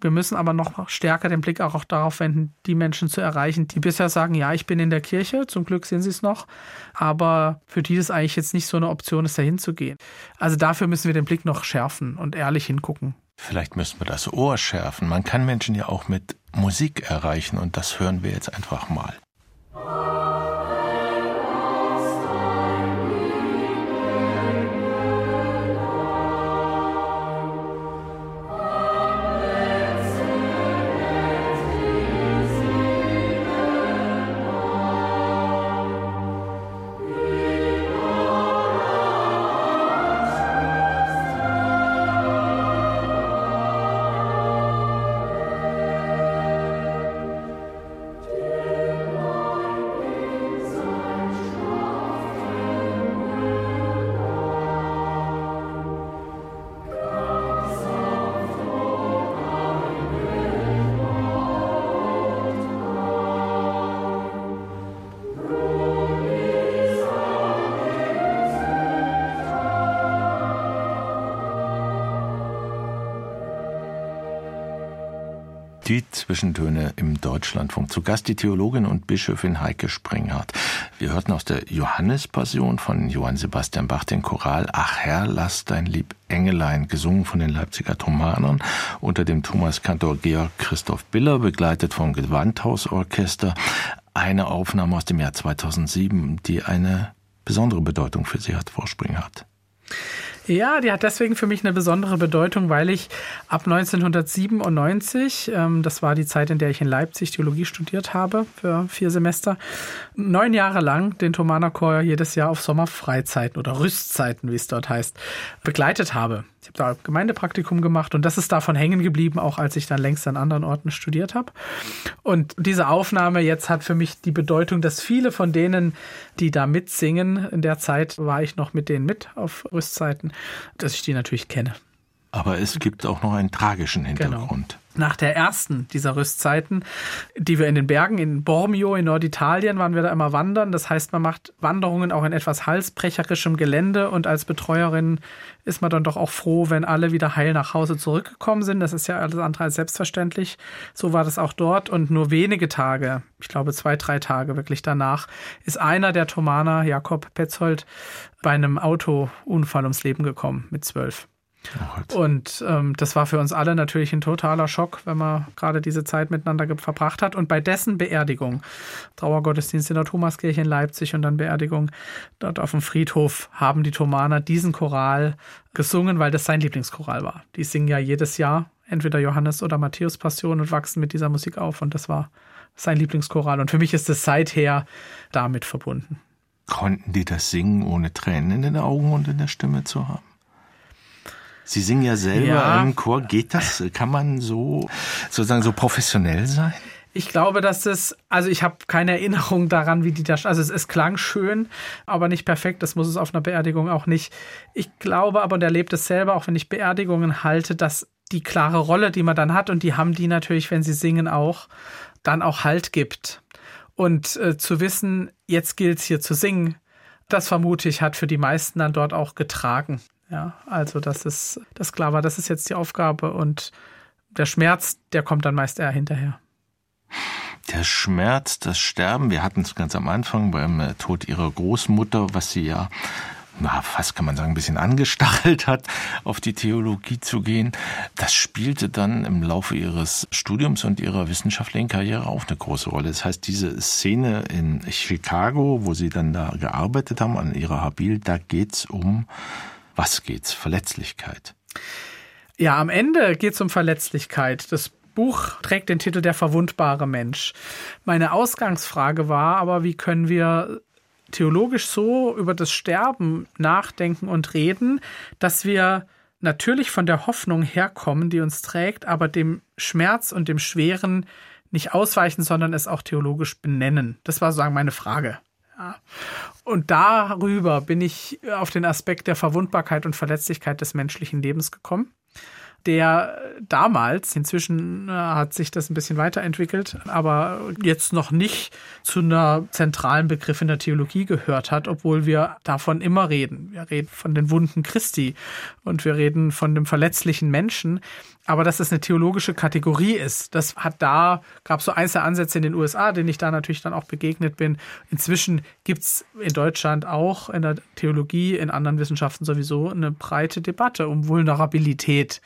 Wir müssen aber noch stärker den Blick auch darauf wenden, die Menschen zu erreichen, die bisher sagen, ja, ich bin in der Kirche, zum Glück sind sie es noch, aber für die das eigentlich jetzt nicht so eine Option ist, dahin zu gehen. Also dafür müssen wir den Blick noch schärfen und ehrlich hingucken. Vielleicht müssen wir das Ohr schärfen. Man kann Menschen ja auch mit Musik erreichen und das hören wir jetzt einfach mal. Die Zwischentöne im Deutschlandfunk. Zu Gast die Theologin und Bischöfin Heike Springhardt. Wir hörten aus der Johannespassion von Johann Sebastian Bach den Choral Ach Herr, lass dein Lieb Engelein, gesungen von den Leipziger Thomanern unter dem Thomaskantor Georg Christoph Biller, begleitet vom Gewandhausorchester. Eine Aufnahme aus dem Jahr 2007, die eine besondere Bedeutung für Sie hat, Frau Springhardt. Ja, die hat deswegen für mich eine besondere Bedeutung, weil ich ab 1997, ähm, das war die Zeit, in der ich in Leipzig Theologie studiert habe für vier Semester, neun Jahre lang den Thomaner Chor jedes Jahr auf Sommerfreizeiten oder Rüstzeiten, wie es dort heißt, begleitet habe. Ich habe da Gemeindepraktikum gemacht und das ist davon hängen geblieben, auch als ich dann längst an anderen Orten studiert habe. Und diese Aufnahme jetzt hat für mich die Bedeutung, dass viele von denen, die da mitsingen, in der Zeit war ich noch mit denen mit auf Rüstzeiten, dass ich die natürlich kenne. Aber es gibt auch noch einen tragischen Hintergrund. Genau nach der ersten dieser Rüstzeiten, die wir in den Bergen in Bormio in Norditalien waren wir da immer wandern. Das heißt, man macht Wanderungen auch in etwas halsbrecherischem Gelände und als Betreuerin ist man dann doch auch froh, wenn alle wieder heil nach Hause zurückgekommen sind. Das ist ja alles andere als selbstverständlich. So war das auch dort und nur wenige Tage, ich glaube zwei, drei Tage wirklich danach, ist einer der Thomaner, Jakob Petzold, bei einem Autounfall ums Leben gekommen mit zwölf. Und ähm, das war für uns alle natürlich ein totaler Schock, wenn man gerade diese Zeit miteinander verbracht hat. Und bei dessen Beerdigung, Trauergottesdienst in der Thomaskirche in Leipzig und dann Beerdigung dort auf dem Friedhof, haben die Thomaner diesen Choral gesungen, weil das sein Lieblingschoral war. Die singen ja jedes Jahr entweder Johannes oder Matthäus Passion und wachsen mit dieser Musik auf. Und das war sein Lieblingschoral. Und für mich ist es seither damit verbunden. Konnten die das singen, ohne Tränen in den Augen und in der Stimme zu haben? Sie singen ja selber ja. im Chor. Geht das? Kann man so sozusagen so professionell sein? Ich glaube, dass es, also ich habe keine Erinnerung daran, wie die da, also es, es, klang schön, aber nicht perfekt. Das muss es auf einer Beerdigung auch nicht. Ich glaube aber, und erlebt es selber, auch wenn ich Beerdigungen halte, dass die klare Rolle, die man dann hat, und die haben die natürlich, wenn sie singen, auch, dann auch Halt gibt. Und äh, zu wissen, jetzt gilt es hier zu singen, das vermute ich, hat für die meisten dann dort auch getragen. Ja, also das ist, das klar war, das ist jetzt die Aufgabe und der Schmerz, der kommt dann meist eher hinterher. Der Schmerz, das Sterben, wir hatten es ganz am Anfang beim äh, Tod ihrer Großmutter, was sie ja na, fast kann man sagen, ein bisschen angestachelt hat, auf die Theologie zu gehen. Das spielte dann im Laufe ihres Studiums und ihrer wissenschaftlichen Karriere auch eine große Rolle. Das heißt, diese Szene in Chicago, wo sie dann da gearbeitet haben, an ihrer Habil, da geht's um was geht's? Verletzlichkeit. Ja, am Ende geht es um Verletzlichkeit. Das Buch trägt den Titel Der verwundbare Mensch. Meine Ausgangsfrage war aber, wie können wir theologisch so über das Sterben nachdenken und reden, dass wir natürlich von der Hoffnung herkommen, die uns trägt, aber dem Schmerz und dem Schweren nicht ausweichen, sondern es auch theologisch benennen. Das war sozusagen meine Frage. Und darüber bin ich auf den Aspekt der Verwundbarkeit und Verletzlichkeit des menschlichen Lebens gekommen der damals, inzwischen äh, hat sich das ein bisschen weiterentwickelt, aber jetzt noch nicht zu einer zentralen Begriff in der Theologie gehört hat, obwohl wir davon immer reden. Wir reden von den Wunden Christi und wir reden von dem verletzlichen Menschen. Aber dass es eine theologische Kategorie ist, das hat da, gab es so einzelne Ansätze in den USA, denen ich da natürlich dann auch begegnet bin. Inzwischen gibt es in Deutschland auch in der Theologie, in anderen Wissenschaften sowieso eine breite Debatte um Vulnerabilität.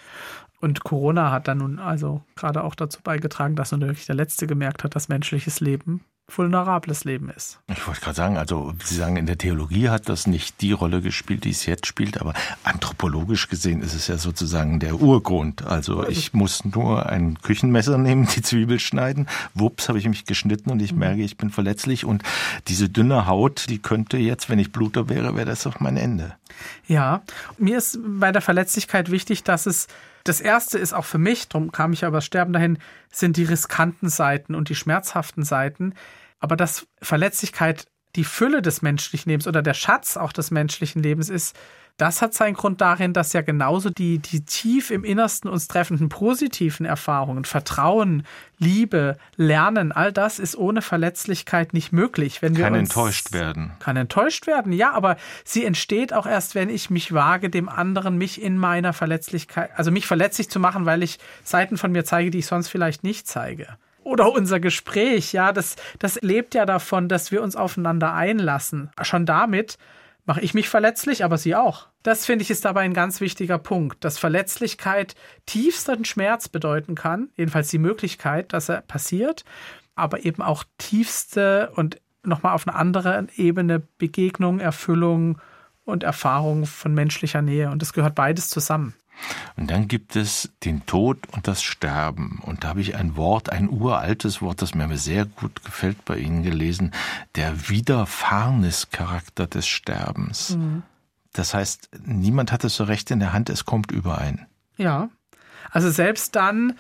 Und Corona hat dann nun also gerade auch dazu beigetragen, dass nun wirklich der Letzte gemerkt hat, dass menschliches Leben vulnerables Leben ist. Ich wollte gerade sagen, also Sie sagen, in der Theologie hat das nicht die Rolle gespielt, die es jetzt spielt, aber anthropologisch gesehen ist es ja sozusagen der Urgrund. Also ich muss nur ein Küchenmesser nehmen, die Zwiebel schneiden, wups, habe ich mich geschnitten und ich mhm. merke, ich bin verletzlich und diese dünne Haut, die könnte jetzt, wenn ich Bluter wäre, wäre das doch mein Ende. Ja, mir ist bei der Verletzlichkeit wichtig, dass es das erste ist auch für mich, darum kam ich ja über das Sterben dahin, sind die riskanten Seiten und die schmerzhaften Seiten. Aber dass Verletzlichkeit die Fülle des menschlichen Lebens oder der Schatz auch des menschlichen Lebens ist, das hat seinen Grund darin, dass ja genauso die, die tief im Innersten uns treffenden positiven Erfahrungen, Vertrauen, Liebe, Lernen, all das ist ohne Verletzlichkeit nicht möglich. Wenn wir kann uns, enttäuscht werden. Kann enttäuscht werden, ja, aber sie entsteht auch erst, wenn ich mich wage, dem anderen mich in meiner Verletzlichkeit, also mich verletzlich zu machen, weil ich Seiten von mir zeige, die ich sonst vielleicht nicht zeige. oder unser Gespräch, ja, das, das lebt ja davon, dass wir uns aufeinander einlassen. Schon damit mache ich mich verletzlich, aber sie auch. Das finde ich ist dabei ein ganz wichtiger Punkt, dass Verletzlichkeit tiefsten Schmerz bedeuten kann, jedenfalls die Möglichkeit, dass er passiert, aber eben auch tiefste und nochmal auf einer anderen Ebene Begegnung, Erfüllung und Erfahrung von menschlicher Nähe. Und das gehört beides zusammen. Und dann gibt es den Tod und das Sterben. Und da habe ich ein Wort, ein uraltes Wort, das mir sehr gut gefällt bei Ihnen gelesen, der Widerfahrnischarakter des Sterbens. Mhm. Das heißt, niemand hat es so recht in der Hand, es kommt überein. Ja. Also selbst dann,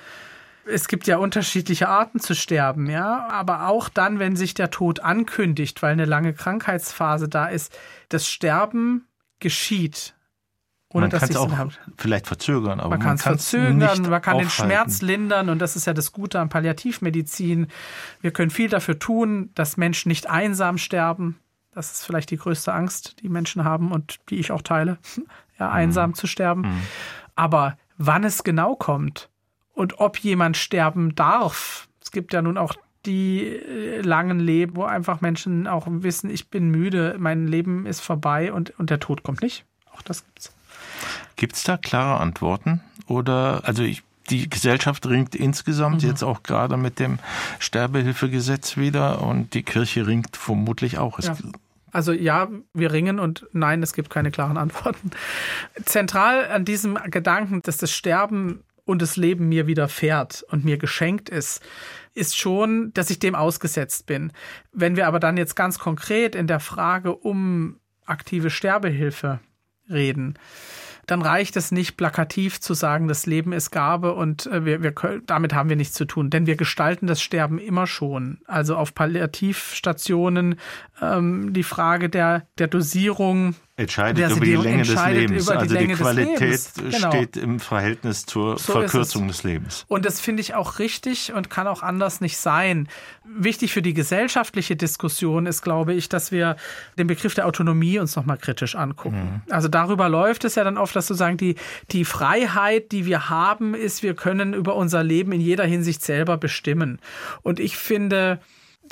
es gibt ja unterschiedliche Arten zu sterben, ja, aber auch dann, wenn sich der Tod ankündigt, weil eine lange Krankheitsphase da ist, das Sterben geschieht. Ohne man kann es auch vielleicht verzögern, aber man, kann es verzögern, man kann aufhalten. den Schmerz lindern und das ist ja das Gute an Palliativmedizin. Wir können viel dafür tun, dass Menschen nicht einsam sterben. Das ist vielleicht die größte Angst, die Menschen haben und die ich auch teile, ja, einsam mhm. zu sterben. Mhm. Aber wann es genau kommt, und ob jemand sterben darf. Es gibt ja nun auch die äh, langen Leben, wo einfach Menschen auch wissen, ich bin müde, mein Leben ist vorbei und, und der Tod kommt nicht. Auch das gibt's. Gibt's da klare Antworten? Oder, also ich, die Gesellschaft ringt insgesamt mhm. jetzt auch gerade mit dem Sterbehilfegesetz wieder und die Kirche ringt vermutlich auch. Ja. Also ja, wir ringen und nein, es gibt keine klaren Antworten. Zentral an diesem Gedanken, dass das Sterben und das Leben mir widerfährt und mir geschenkt ist, ist schon, dass ich dem ausgesetzt bin. Wenn wir aber dann jetzt ganz konkret in der Frage um aktive Sterbehilfe reden, dann reicht es nicht plakativ zu sagen, das Leben ist Gabe und äh, wir, wir, damit haben wir nichts zu tun, denn wir gestalten das Sterben immer schon. Also auf Palliativstationen ähm, die Frage der, der Dosierung entscheidet über die Länge des Lebens. also die Qualität genau. steht im Verhältnis zur so Verkürzung des Lebens. Und das finde ich auch richtig und kann auch anders nicht sein. Wichtig für die gesellschaftliche Diskussion ist, glaube ich, dass wir den Begriff der Autonomie uns nochmal kritisch angucken. Mhm. Also darüber läuft es ja dann oft, dass sozusagen die, die Freiheit, die wir haben, ist, wir können über unser Leben in jeder Hinsicht selber bestimmen. Und ich finde,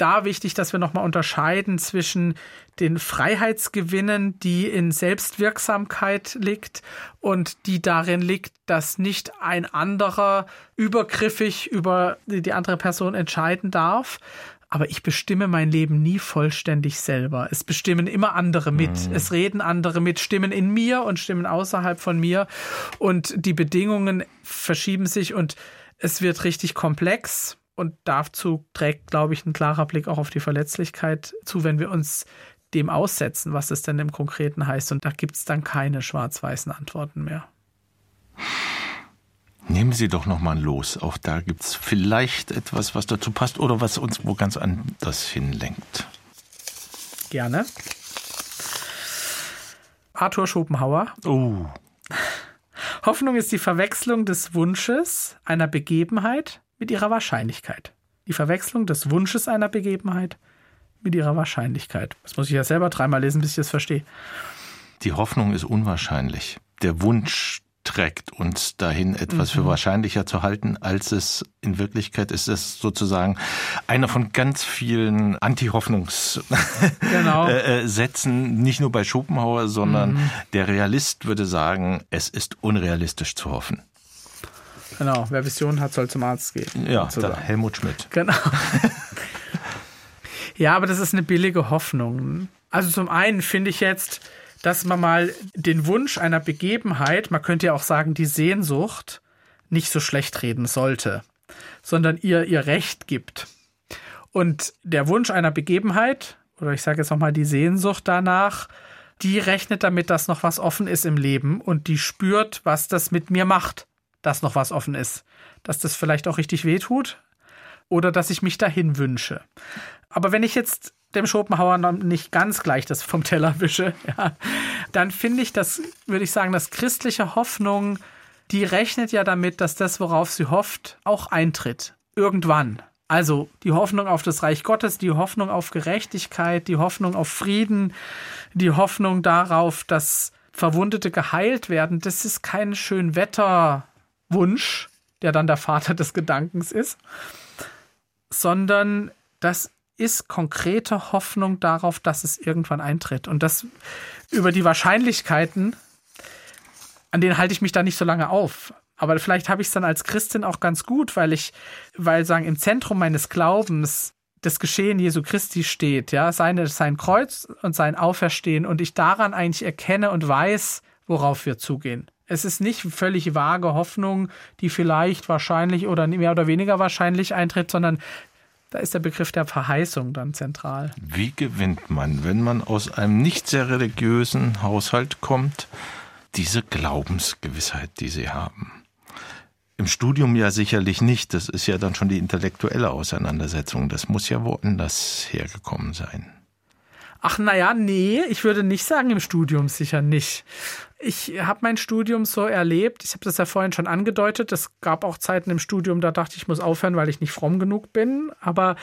da wichtig, dass wir nochmal unterscheiden zwischen den Freiheitsgewinnen, die in Selbstwirksamkeit liegt und die darin liegt, dass nicht ein anderer übergriffig über die andere Person entscheiden darf. Aber ich bestimme mein Leben nie vollständig selber. Es bestimmen immer andere mit. Mhm. Es reden andere mit, Stimmen in mir und Stimmen außerhalb von mir. Und die Bedingungen verschieben sich und es wird richtig komplex. Und dazu trägt, glaube ich, ein klarer Blick auch auf die Verletzlichkeit zu, wenn wir uns dem aussetzen, was es denn im Konkreten heißt. Und da gibt es dann keine schwarz-weißen Antworten mehr. Nehmen Sie doch noch mal los. Auch da gibt es vielleicht etwas, was dazu passt oder was uns wo ganz anders hinlenkt. Gerne. Arthur Schopenhauer. Oh. Hoffnung ist die Verwechslung des Wunsches einer Begebenheit mit ihrer Wahrscheinlichkeit. Die Verwechslung des Wunsches einer Begebenheit mit ihrer Wahrscheinlichkeit. Das muss ich ja selber dreimal lesen, bis ich das verstehe. Die Hoffnung ist unwahrscheinlich. Der Wunsch trägt uns dahin, etwas mhm. für wahrscheinlicher zu halten, als es in Wirklichkeit ist. Es sozusagen einer von ganz vielen Anti-Hoffnungssätzen, genau. Äh, äh, nicht nur bei Schopenhauer, sondern mhm. der Realist würde sagen, es ist unrealistisch zu hoffen. Genau, wer Visionen hat, soll zum Arzt gehen. Ja, Helmut Schmidt. Genau. ja, aber das ist eine billige Hoffnung. Also zum einen finde ich jetzt, dass man mal den Wunsch einer Begebenheit, man könnte ja auch sagen, die Sehnsucht, nicht so schlecht reden sollte, sondern ihr ihr Recht gibt. Und der Wunsch einer Begebenheit, oder ich sage jetzt nochmal die Sehnsucht danach, die rechnet damit, dass noch was offen ist im Leben und die spürt, was das mit mir macht dass noch was offen ist. Dass das vielleicht auch richtig wehtut oder dass ich mich dahin wünsche. Aber wenn ich jetzt dem Schopenhauer nicht ganz gleich das vom Teller wische, ja, dann finde ich das, würde ich sagen, dass christliche Hoffnung, die rechnet ja damit, dass das, worauf sie hofft, auch eintritt. Irgendwann. Also die Hoffnung auf das Reich Gottes, die Hoffnung auf Gerechtigkeit, die Hoffnung auf Frieden, die Hoffnung darauf, dass Verwundete geheilt werden, das ist kein Schönwetter Wunsch, der dann der Vater des Gedankens ist, sondern das ist konkrete Hoffnung darauf, dass es irgendwann eintritt. Und das über die Wahrscheinlichkeiten, an denen halte ich mich da nicht so lange auf. Aber vielleicht habe ich es dann als Christin auch ganz gut, weil ich, weil sagen, im Zentrum meines Glaubens das Geschehen Jesu Christi steht, ja, seine, sein Kreuz und sein Auferstehen und ich daran eigentlich erkenne und weiß, worauf wir zugehen. Es ist nicht völlig vage Hoffnung, die vielleicht wahrscheinlich oder mehr oder weniger wahrscheinlich eintritt, sondern da ist der Begriff der Verheißung dann zentral. Wie gewinnt man, wenn man aus einem nicht sehr religiösen Haushalt kommt, diese Glaubensgewissheit, die Sie haben? Im Studium ja sicherlich nicht. Das ist ja dann schon die intellektuelle Auseinandersetzung. Das muss ja woanders hergekommen sein. Ach naja, nee, ich würde nicht sagen im Studium sicher nicht. Ich habe mein Studium so erlebt, ich habe das ja vorhin schon angedeutet, es gab auch Zeiten im Studium, da dachte ich, ich muss aufhören, weil ich nicht fromm genug bin. Aber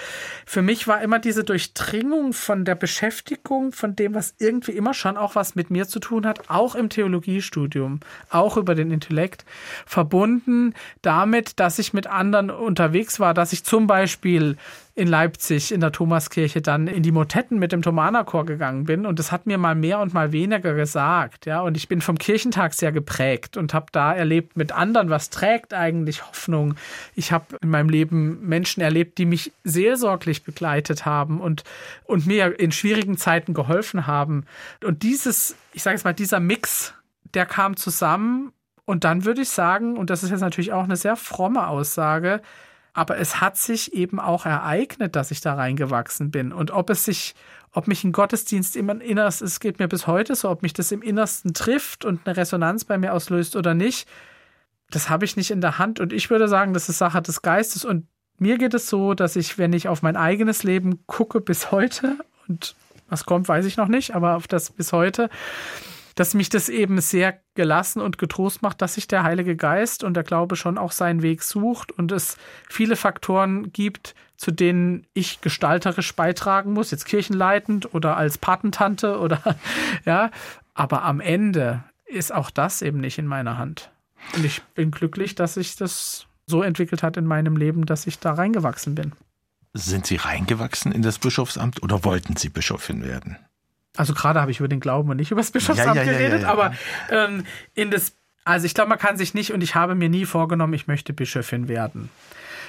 für mich war immer diese Durchdringung von der Beschäftigung, von dem, was irgendwie immer schon auch was mit mir zu tun hat, auch im Theologiestudium, auch über den Intellekt, verbunden damit, dass ich mit anderen unterwegs war, dass ich zum Beispiel in Leipzig in der Thomaskirche dann in die Motetten mit dem Thomanerchor gegangen bin. Und das hat mir mal mehr und mal weniger gesagt, ja, und ich bin vom Kirchentag sehr geprägt und habe da erlebt mit anderen, was trägt eigentlich Hoffnung. Ich habe in meinem Leben Menschen erlebt, die mich seelsorglich begleitet haben und und mir in schwierigen Zeiten geholfen haben. Und dieses, ich sage es mal, dieser Mix, der kam zusammen. Und dann würde ich sagen, und das ist jetzt natürlich auch eine sehr fromme Aussage, aber es hat sich eben auch ereignet, dass ich da reingewachsen bin. Und ob es sich, ob mich ein Gottesdienst im Innersten, es geht mir bis heute so, ob mich das im Innersten trifft und eine Resonanz bei mir auslöst oder nicht, das habe ich nicht in der Hand. Und ich würde sagen, das ist Sache des Geistes. Und mir geht es so, dass ich, wenn ich auf mein eigenes Leben gucke bis heute, und was kommt, weiß ich noch nicht, aber auf das bis heute, dass mich das eben sehr gelassen und getrost macht, dass sich der Heilige Geist und der Glaube schon auch seinen Weg sucht und es viele Faktoren gibt, zu denen ich gestalterisch beitragen muss, jetzt kirchenleitend oder als Patentante oder ja, aber am Ende ist auch das eben nicht in meiner Hand. Und ich bin glücklich, dass sich das so entwickelt hat in meinem Leben, dass ich da reingewachsen bin. Sind Sie reingewachsen in das Bischofsamt oder wollten Sie Bischofin werden? Also gerade habe ich über den Glauben und nicht über das Bischofsamt ja, ja, ja, geredet, aber ähm, in das, also ich glaube, man kann sich nicht und ich habe mir nie vorgenommen, ich möchte Bischöfin werden,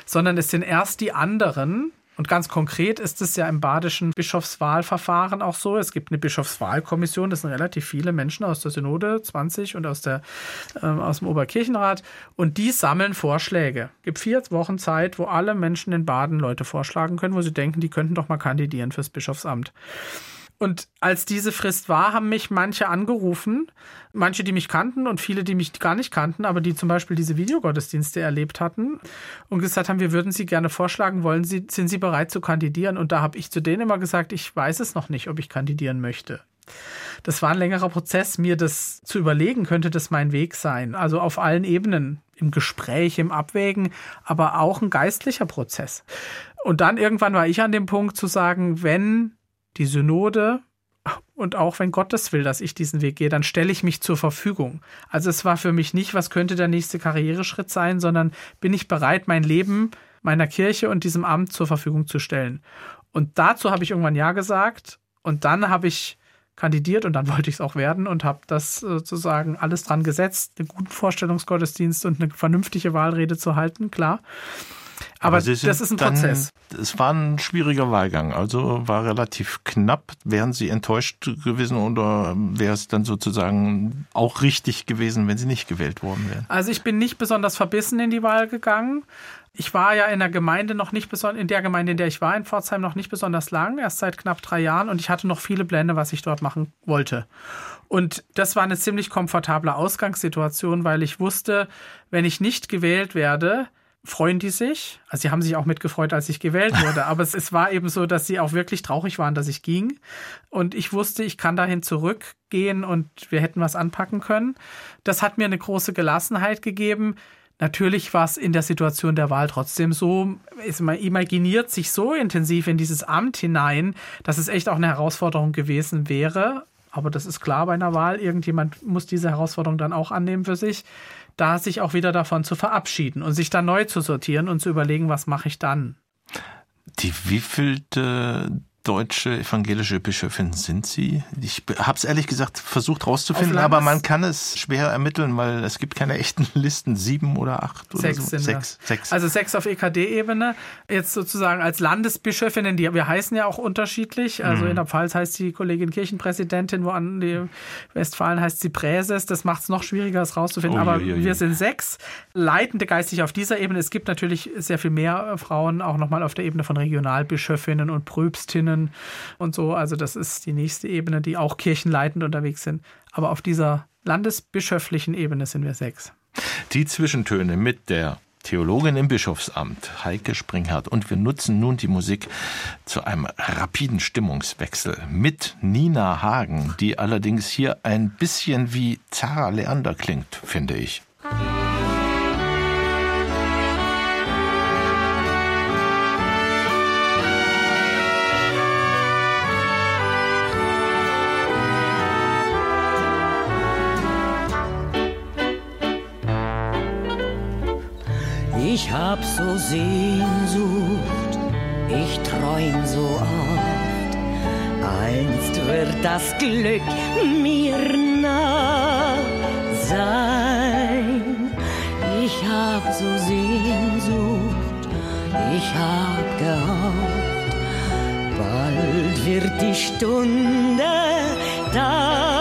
sondern es sind erst die anderen. Und ganz konkret ist es ja im badischen Bischofswahlverfahren auch so. Es gibt eine Bischofswahlkommission, das sind relativ viele Menschen aus der Synode, 20 und aus, der, äh, aus dem Oberkirchenrat. Und die sammeln Vorschläge. Es gibt vier Wochen Zeit, wo alle Menschen in Baden Leute vorschlagen können, wo sie denken, die könnten doch mal kandidieren fürs Bischofsamt. Und als diese Frist war, haben mich manche angerufen, manche, die mich kannten und viele, die mich gar nicht kannten, aber die zum Beispiel diese Videogottesdienste erlebt hatten und gesagt haben, wir würden Sie gerne vorschlagen, wollen Sie, sind Sie bereit zu kandidieren? Und da habe ich zu denen immer gesagt, ich weiß es noch nicht, ob ich kandidieren möchte. Das war ein längerer Prozess, mir das zu überlegen, könnte das mein Weg sein. Also auf allen Ebenen, im Gespräch, im Abwägen, aber auch ein geistlicher Prozess. Und dann irgendwann war ich an dem Punkt zu sagen, wenn die Synode und auch wenn Gottes will, dass ich diesen Weg gehe, dann stelle ich mich zur Verfügung. Also es war für mich nicht, was könnte der nächste Karriereschritt sein, sondern bin ich bereit, mein Leben meiner Kirche und diesem Amt zur Verfügung zu stellen. Und dazu habe ich irgendwann Ja gesagt und dann habe ich kandidiert und dann wollte ich es auch werden und habe das sozusagen alles dran gesetzt, einen guten Vorstellungsgottesdienst und eine vernünftige Wahlrede zu halten, klar. Aber, Aber das ist ein dann, Prozess. Es war ein schwieriger Wahlgang, also war relativ knapp. Wären Sie enttäuscht gewesen oder wäre es dann sozusagen auch richtig gewesen, wenn Sie nicht gewählt worden wären? Also ich bin nicht besonders verbissen in die Wahl gegangen. Ich war ja in der Gemeinde noch nicht besonders, in der Gemeinde, in der ich war, in Pforzheim noch nicht besonders lang, erst seit knapp drei Jahren und ich hatte noch viele Pläne, was ich dort machen wollte. Und das war eine ziemlich komfortable Ausgangssituation, weil ich wusste, wenn ich nicht gewählt werde, freuen die sich. Also sie haben sich auch mitgefreut, als ich gewählt wurde. Aber es, es, war eben so, dass sie auch wirklich traurig waren, dass ich ging. Und ich wusste, ich kann dahin zurückgehen und wir hätten was anpacken können. Das hat mir eine große Gelassenheit gegeben. Natürlich war es in der Situation der Wahl trotzdem so, man imaginiert sich so intensiv in dieses Amt hinein, dass es echt auch eine Herausforderung gewesen wäre. Aber das ist klar bei einer Wahl. Irgendjemand muss diese Herausforderung dann auch annehmen für sich da sich auch wieder davon zu verabschieden und sich dann neu zu sortieren und zu überlegen, was mache ich dann. Die wievielte deutsche evangelische Bischöfin sind Sie? Ich habe es ehrlich gesagt versucht rauszufinden, aber man kann es schwer ermitteln, weil es gibt keine echten Listen. Sieben oder acht oder sechs so. Sind sechs, sechs. Also sechs auf EKD-Ebene. Jetzt sozusagen als Landesbischöfinnen, die wir heißen ja auch unterschiedlich. Also mhm. in der Pfalz heißt die Kollegin Kirchenpräsidentin, wo an die Westfalen heißt sie Präses. Das macht es noch schwieriger, es rauszufinden. Oh, aber je, je, je. wir sind sechs leitende geistig auf dieser Ebene. Es gibt natürlich sehr viel mehr Frauen, auch nochmal auf der Ebene von Regionalbischöfinnen und Pröbstinnen Kirchen und so. Also das ist die nächste Ebene, die auch kirchenleitend unterwegs sind. Aber auf dieser landesbischöflichen Ebene sind wir sechs. Die Zwischentöne mit der Theologin im Bischofsamt, Heike Springhardt. Und wir nutzen nun die Musik zu einem rapiden Stimmungswechsel mit Nina Hagen, die allerdings hier ein bisschen wie Zara Leander klingt, finde ich. Ich hab so Sehnsucht, ich träum so oft, einst wird das Glück mir nah sein. Ich hab so Sehnsucht, ich hab gehofft, bald wird die Stunde da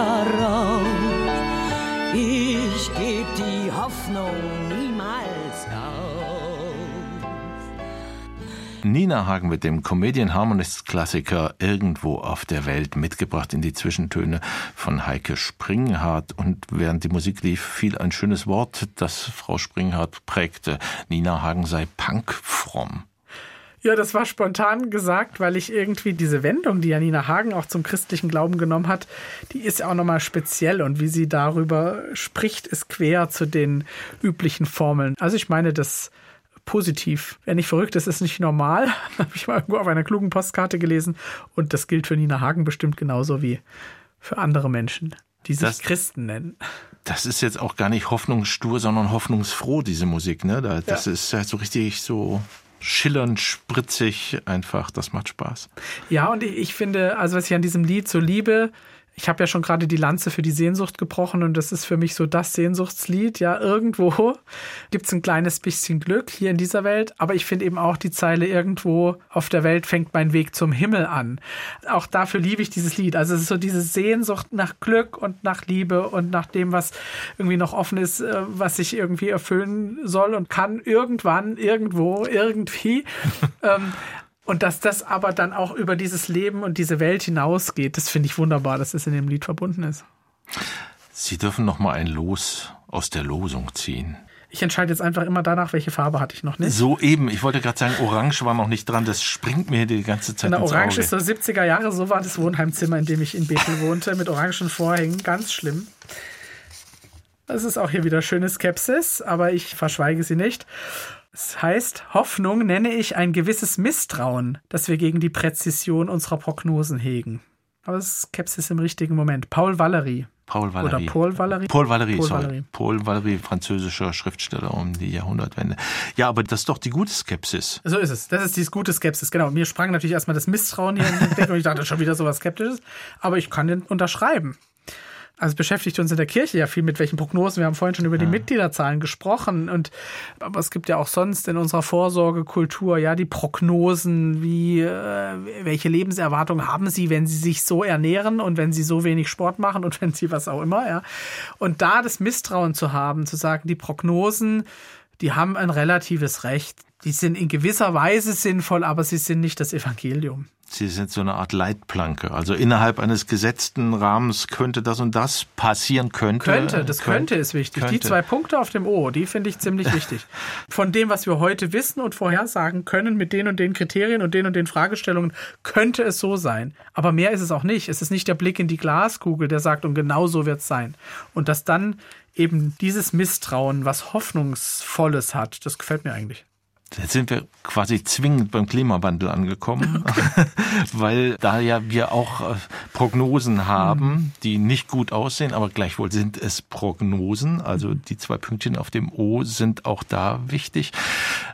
darauf. Ich geb die Hoffnung niemals auf. Nina Hagen mit dem Comedian Harmonist Klassiker Irgendwo auf der Welt mitgebracht in die Zwischentöne von Heike Springhardt. Und während die Musik lief, fiel ein schönes Wort, das Frau Springhardt prägte. Nina Hagen sei punkfromm. Ja, das war spontan gesagt, weil ich irgendwie diese Wendung, die Janina Hagen auch zum christlichen Glauben genommen hat, die ist ja auch nochmal speziell und wie sie darüber spricht, ist quer zu den üblichen Formeln. Also ich meine das positiv. Wer nicht verrückt ist, ist nicht normal. Habe ich mal irgendwo auf einer klugen Postkarte gelesen und das gilt für Nina Hagen bestimmt genauso wie für andere Menschen, die sich das, Christen nennen. Das ist jetzt auch gar nicht hoffnungsstur, sondern hoffnungsfroh, diese Musik. Ne? Das ja. ist halt so richtig so schillernd, spritzig, einfach, das macht Spaß. Ja, und ich finde, also was ich an diesem Lied so liebe, ich habe ja schon gerade die Lanze für die Sehnsucht gebrochen und das ist für mich so das Sehnsuchtslied. Ja, irgendwo gibt es ein kleines bisschen Glück hier in dieser Welt, aber ich finde eben auch die Zeile irgendwo auf der Welt fängt mein Weg zum Himmel an. Auch dafür liebe ich dieses Lied. Also es ist so diese Sehnsucht nach Glück und nach Liebe und nach dem, was irgendwie noch offen ist, äh, was sich irgendwie erfüllen soll und kann irgendwann, irgendwo, irgendwie. ähm, und dass das aber dann auch über dieses Leben und diese Welt hinausgeht, das finde ich wunderbar, dass es in dem Lied verbunden ist. Sie dürfen noch mal ein Los aus der Losung ziehen. Ich entscheide jetzt einfach immer danach, welche Farbe hatte ich noch nicht. So eben. Ich wollte gerade sagen, Orange war noch nicht dran. Das springt mir die ganze Zeit genau, Orange Auge. ist so 70er Jahre. So war das Wohnheimzimmer, in dem ich in Bethel wohnte, mit orangen Vorhängen. Ganz schlimm. Das ist auch hier wieder schöne Skepsis, aber ich verschweige sie nicht. Es heißt, Hoffnung nenne ich ein gewisses Misstrauen, das wir gegen die Präzision unserer Prognosen hegen. Aber es ist Skepsis im richtigen Moment. Paul Valery. Paul Valery. Oder Paul Valery? Paul Valery, Paul sorry. Valery. Paul Valery, französischer Schriftsteller um die Jahrhundertwende. Ja, aber das ist doch die gute Skepsis. So ist es. Das ist die gute Skepsis, genau. Mir sprang natürlich erstmal das Misstrauen hier in den Deck und ich dachte schon wieder so was Skeptisches. Aber ich kann den unterschreiben. Also beschäftigt uns in der Kirche ja viel mit welchen Prognosen. Wir haben vorhin schon über die ja. Mitgliederzahlen gesprochen und aber es gibt ja auch sonst in unserer Vorsorgekultur ja die Prognosen, wie äh, welche Lebenserwartung haben Sie, wenn Sie sich so ernähren und wenn Sie so wenig Sport machen und wenn Sie was auch immer, ja. Und da das Misstrauen zu haben, zu sagen, die Prognosen, die haben ein relatives Recht. Die sind in gewisser Weise sinnvoll, aber sie sind nicht das Evangelium. Sie sind so eine Art Leitplanke. Also innerhalb eines gesetzten Rahmens könnte das und das passieren könnte. Könnte, das könnte, ist wichtig. Könnte. Die zwei Punkte auf dem O, die finde ich ziemlich wichtig. Von dem, was wir heute wissen und vorhersagen können, mit den und den Kriterien und den und den Fragestellungen, könnte es so sein. Aber mehr ist es auch nicht. Es ist nicht der Blick in die Glaskugel, der sagt, und genau so wird es sein. Und dass dann eben dieses Misstrauen was Hoffnungsvolles hat, das gefällt mir eigentlich. Jetzt sind wir quasi zwingend beim Klimawandel angekommen, weil da ja wir auch äh, Prognosen haben, die nicht gut aussehen, aber gleichwohl sind es Prognosen. Also die zwei Pünktchen auf dem O sind auch da wichtig.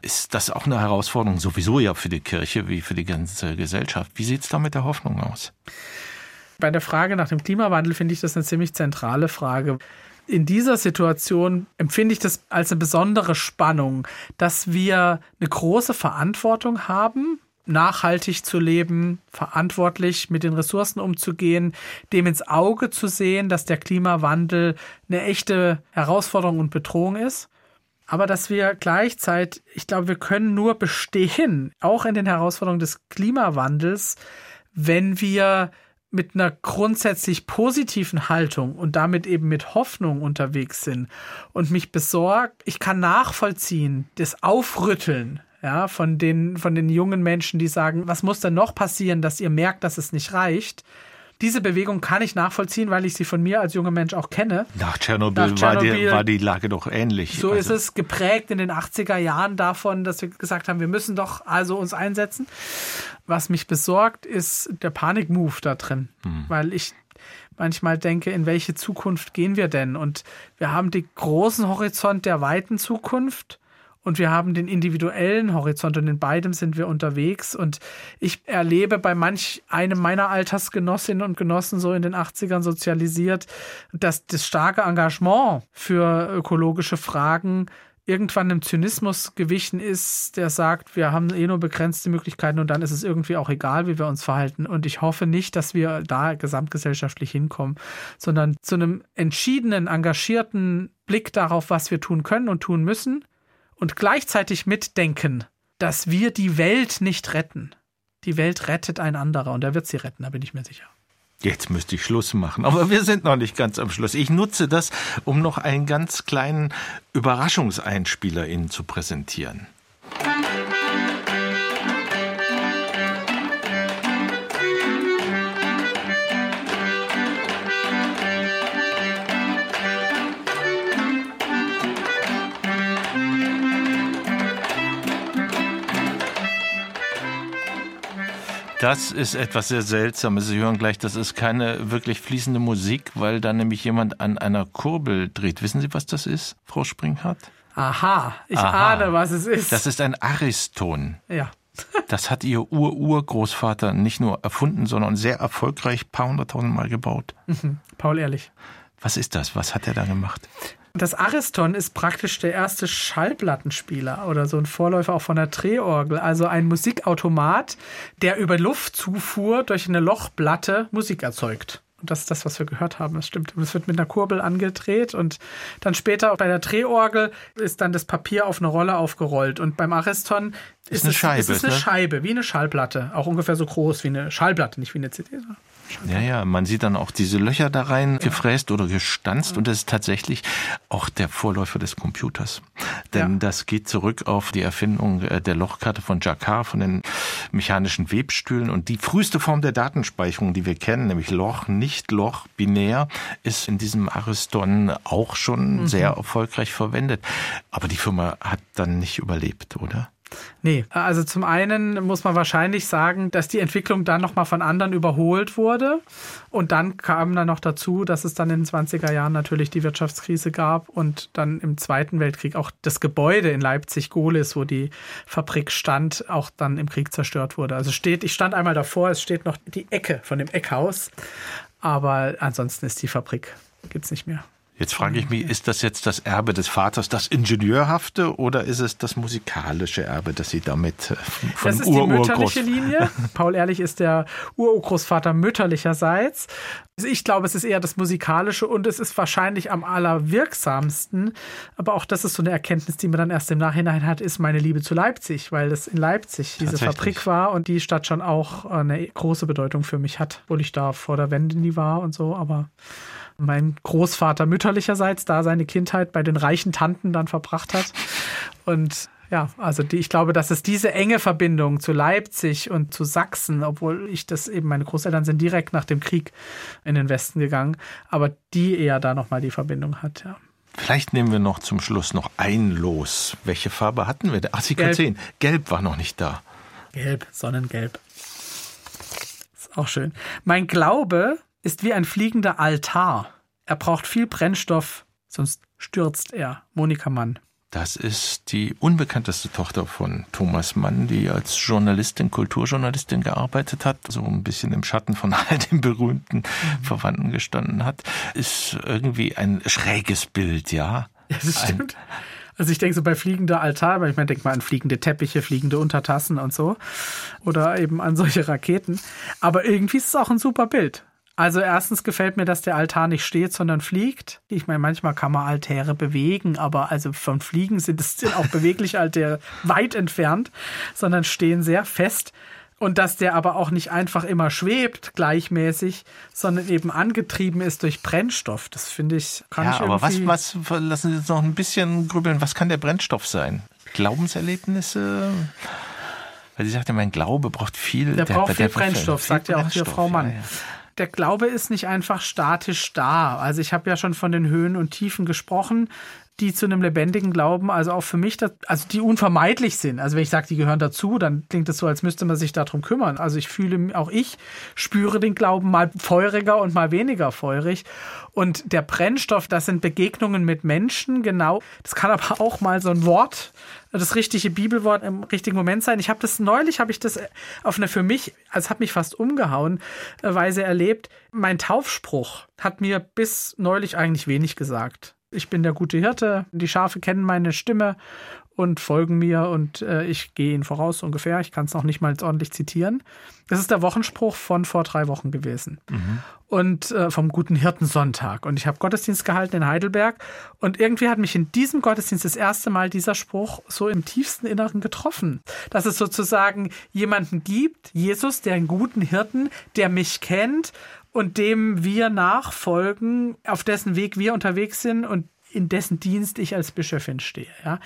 Ist das auch eine Herausforderung sowieso ja für die Kirche wie für die ganze Gesellschaft? Wie sieht's da mit der Hoffnung aus? Bei der Frage nach dem Klimawandel finde ich das eine ziemlich zentrale Frage in dieser Situation empfinde ich das als eine besondere Spannung, dass wir eine große Verantwortung haben, nachhaltig zu leben, verantwortlich mit den Ressourcen umzugehen, dem ins Auge zu sehen, dass der Klimawandel eine echte Herausforderung und Bedrohung ist. Aber dass wir gleichzeitig, ich glaube, wir können nur bestehen, auch in den Herausforderungen des Klimawandels, wenn wir mit einer grundsätzlich positiven Haltung und damit eben mit Hoffnung unterwegs sind und mich besorgt, ich kann nachvollziehen, das Aufrütteln ja, von den, von den jungen Menschen, die sagen, was muss denn noch passieren, dass ihr merkt, dass es nicht reicht. Diese Bewegung kann ich nachvollziehen, weil ich sie von mir als junger Mensch auch kenne. Nach Tschernobyl, Nach Tschernobyl war, die, war die Lage doch ähnlich. So also. ist es geprägt in den 80er Jahren davon, dass wir gesagt haben, wir müssen doch also uns einsetzen. Was mich besorgt, ist der Panikmove da drin, hm. weil ich manchmal denke, in welche Zukunft gehen wir denn? Und wir haben den großen Horizont der weiten Zukunft und wir haben den individuellen Horizont und in beidem sind wir unterwegs. Und ich erlebe bei manch einem meiner Altersgenossinnen und Genossen so in den 80ern sozialisiert, dass das starke Engagement für ökologische Fragen irgendwann einem Zynismus gewichen ist, der sagt, wir haben eh nur begrenzte Möglichkeiten und dann ist es irgendwie auch egal, wie wir uns verhalten. Und ich hoffe nicht, dass wir da gesamtgesellschaftlich hinkommen, sondern zu einem entschiedenen, engagierten Blick darauf, was wir tun können und tun müssen und gleichzeitig mitdenken, dass wir die Welt nicht retten. Die Welt rettet ein anderer und er wird sie retten, da bin ich mir sicher. Jetzt müsste ich Schluss machen, aber wir sind noch nicht ganz am Schluss. Ich nutze das, um noch einen ganz kleinen Überraschungseinspieler Ihnen zu präsentieren. Das ist etwas sehr Seltsames. Sie hören gleich, das ist keine wirklich fließende Musik, weil da nämlich jemand an einer Kurbel dreht. Wissen Sie, was das ist, Frau Springhardt? Aha, ich Aha. ahne, was es ist. Das ist ein Ariston. Ja. das hat Ihr Ur-Urgroßvater nicht nur erfunden, sondern sehr erfolgreich paar hunderttausend Mal gebaut. Mhm. Paul Ehrlich. Was ist das? Was hat er da gemacht? Das Ariston ist praktisch der erste Schallplattenspieler oder so ein Vorläufer auch von der Drehorgel. Also ein Musikautomat, der über Luftzufuhr durch eine Lochplatte Musik erzeugt. Und das ist das, was wir gehört haben. Das stimmt. Es wird mit einer Kurbel angedreht und dann später bei der Drehorgel ist dann das Papier auf eine Rolle aufgerollt. Und beim Ariston ist, ist eine es, Scheibe. Ist es eine ne? Scheibe, wie eine Schallplatte. Auch ungefähr so groß wie eine Schallplatte, nicht wie eine CD. Ja, ja, man sieht dann auch diese Löcher da rein gefräst oder gestanzt ja. und das ist tatsächlich auch der Vorläufer des Computers. Denn ja. das geht zurück auf die Erfindung äh, der Lochkarte von Jacquard, von den mechanischen Webstühlen und die früheste Form der Datenspeicherung, die wir kennen, nämlich Loch, nicht Loch, binär, ist in diesem Ariston auch schon mhm. sehr erfolgreich verwendet. Aber die Firma hat dann nicht überlebt, oder? Nee, also zum einen muss man wahrscheinlich sagen, dass die Entwicklung dann nochmal von anderen überholt wurde. Und dann kam dann noch dazu, dass es dann in den 20er Jahren natürlich die Wirtschaftskrise gab und dann im Zweiten Weltkrieg auch das Gebäude in Leipzig-Gohlis, wo die Fabrik stand, auch dann im Krieg zerstört wurde. Also steht, ich stand einmal davor, es steht noch die Ecke von dem Eckhaus. Aber ansonsten ist die Fabrik, gibt es nicht mehr. Jetzt frage ich mich, ist das jetzt das Erbe des Vaters, das Ingenieurhafte, oder ist es das musikalische Erbe, das Sie damit äh, von Das ist Ur die mütterliche Linie. Paul Ehrlich ist der Urgroßvater mütterlicherseits. Also ich glaube, es ist eher das musikalische und es ist wahrscheinlich am allerwirksamsten. Aber auch das ist so eine Erkenntnis, die man dann erst im Nachhinein hat, ist meine Liebe zu Leipzig, weil das in Leipzig diese Fabrik war und die Stadt schon auch eine große Bedeutung für mich hat, obwohl ich da vor der Wende nie war und so. Aber mein Großvater mütterlicherseits da seine Kindheit bei den reichen Tanten dann verbracht hat. Und ja, also die, ich glaube, dass es diese enge Verbindung zu Leipzig und zu Sachsen, obwohl ich das eben, meine Großeltern sind direkt nach dem Krieg in den Westen gegangen, aber die eher da nochmal die Verbindung hat, ja. Vielleicht nehmen wir noch zum Schluss noch ein Los. Welche Farbe hatten wir? Ach, Sie können Gelb. sehen. Gelb war noch nicht da. Gelb, Sonnengelb. Ist auch schön. Mein Glaube ist wie ein fliegender Altar. Er braucht viel Brennstoff, sonst stürzt er. Monika Mann. Das ist die unbekannteste Tochter von Thomas Mann, die als Journalistin, Kulturjournalistin gearbeitet hat, so ein bisschen im Schatten von all den berühmten Verwandten gestanden hat. Ist irgendwie ein schräges Bild, ja. Ja, das stimmt. Also ich denke so bei fliegender Altar, weil ich meine, denk mal an fliegende Teppiche, fliegende Untertassen und so. Oder eben an solche Raketen. Aber irgendwie ist es auch ein super Bild. Also erstens gefällt mir, dass der Altar nicht steht, sondern fliegt. Ich meine, manchmal kann man Altäre bewegen, aber also von Fliegen sind es sind auch bewegliche Altäre weit entfernt, sondern stehen sehr fest. Und dass der aber auch nicht einfach immer schwebt, gleichmäßig, sondern eben angetrieben ist durch Brennstoff. Das finde ich, kann ich Ja, aber was, was, lassen Sie uns noch ein bisschen grübeln. Was kann der Brennstoff sein? Glaubenserlebnisse? Weil sie sagte, mein Glaube braucht viel. Der braucht viel braucht Brennstoff, viel sagt ja auch hier Brennstoff, Frau Mann. Ja, ja. Der Glaube ist nicht einfach statisch da. Also ich habe ja schon von den Höhen und Tiefen gesprochen, die zu einem lebendigen Glauben, also auch für mich, also die unvermeidlich sind. Also wenn ich sage, die gehören dazu, dann klingt es so, als müsste man sich darum kümmern. Also ich fühle, auch ich spüre den Glauben mal feuriger und mal weniger feurig. Und der Brennstoff, das sind Begegnungen mit Menschen, genau. Das kann aber auch mal so ein Wort, das richtige Bibelwort im richtigen Moment sein. Ich habe das neulich, habe ich das auf eine für mich, also hat mich fast umgehauen, äh, Weise erlebt. Mein Taufspruch hat mir bis neulich eigentlich wenig gesagt. Ich bin der gute Hirte, die Schafe kennen meine Stimme und folgen mir und äh, ich gehe ihnen voraus ungefähr. Ich kann es noch nicht mal ordentlich zitieren. Das ist der Wochenspruch von vor drei Wochen gewesen. Und äh, vom guten Hirtensonntag. Und ich habe Gottesdienst gehalten in Heidelberg. Und irgendwie hat mich in diesem Gottesdienst das erste Mal dieser Spruch so im tiefsten Inneren getroffen. Dass es sozusagen jemanden gibt, Jesus, der einen guten Hirten, der mich kennt und dem wir nachfolgen, auf dessen Weg wir unterwegs sind und in dessen Dienst ich als Bischöfin stehe. Ja.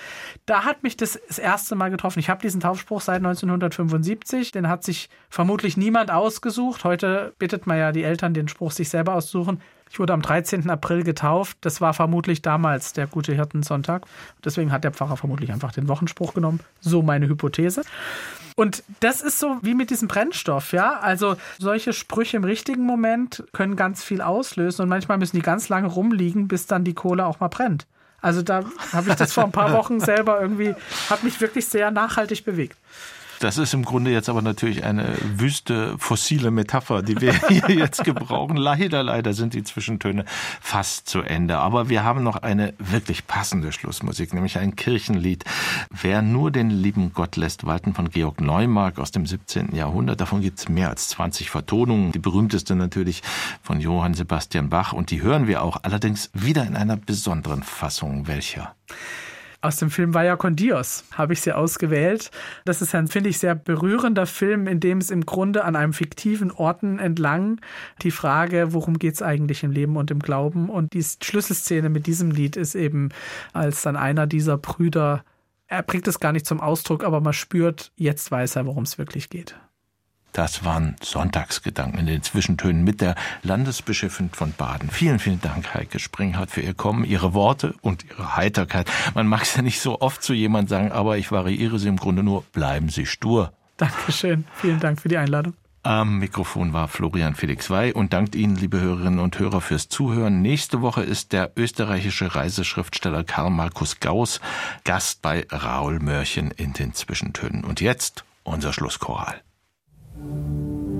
Da hat mich das das erste Mal getroffen. Ich habe diesen Taufspruch seit 1975. Den hat sich vermutlich niemand ausgesucht. Heute bittet man ja die Eltern, den Spruch sich selber auszusuchen. Ich wurde am 13. April getauft. Das war vermutlich damals der gute Hirtensonntag. Deswegen hat der Pfarrer vermutlich einfach den Wochenspruch genommen. So meine Hypothese. Und das ist so wie mit diesem Brennstoff, ja. Also solche Sprüche im richtigen Moment können ganz viel auslösen und manchmal müssen die ganz lange rumliegen, bis dann die Kohle auch mal brennt. Also da habe ich das vor ein paar Wochen selber irgendwie, hat mich wirklich sehr nachhaltig bewegt. Das ist im Grunde jetzt aber natürlich eine wüste fossile Metapher, die wir hier jetzt gebrauchen. Leider, leider sind die Zwischentöne fast zu Ende. Aber wir haben noch eine wirklich passende Schlussmusik, nämlich ein Kirchenlied. Wer nur den lieben Gott lässt walten von Georg Neumark aus dem 17. Jahrhundert. Davon gibt es mehr als 20 Vertonungen. Die berühmteste natürlich von Johann Sebastian Bach. Und die hören wir auch allerdings wieder in einer besonderen Fassung. Welcher? Aus dem Film Vaya con Dios habe ich sie ausgewählt. Das ist ein, finde ich, sehr berührender Film, in dem es im Grunde an einem fiktiven Orten entlang die Frage, worum geht es eigentlich im Leben und im Glauben. Und die Schlüsselszene mit diesem Lied ist eben, als dann einer dieser Brüder, er bringt es gar nicht zum Ausdruck, aber man spürt, jetzt weiß er, worum es wirklich geht. Das waren Sonntagsgedanken in den Zwischentönen mit der Landesbischöfin von Baden. Vielen, vielen Dank, Heike Springhardt, für Ihr Kommen, Ihre Worte und Ihre Heiterkeit. Man mag es ja nicht so oft zu jemand sagen, aber ich variiere Sie im Grunde nur, bleiben Sie stur. Dankeschön. Vielen Dank für die Einladung. Am Mikrofon war Florian Felix Wey und dankt Ihnen, liebe Hörerinnen und Hörer, fürs Zuhören. Nächste Woche ist der österreichische Reiseschriftsteller Karl Markus Gauss Gast bei Raul Mörchen in den Zwischentönen. Und jetzt unser Schlusschoral. Thank you.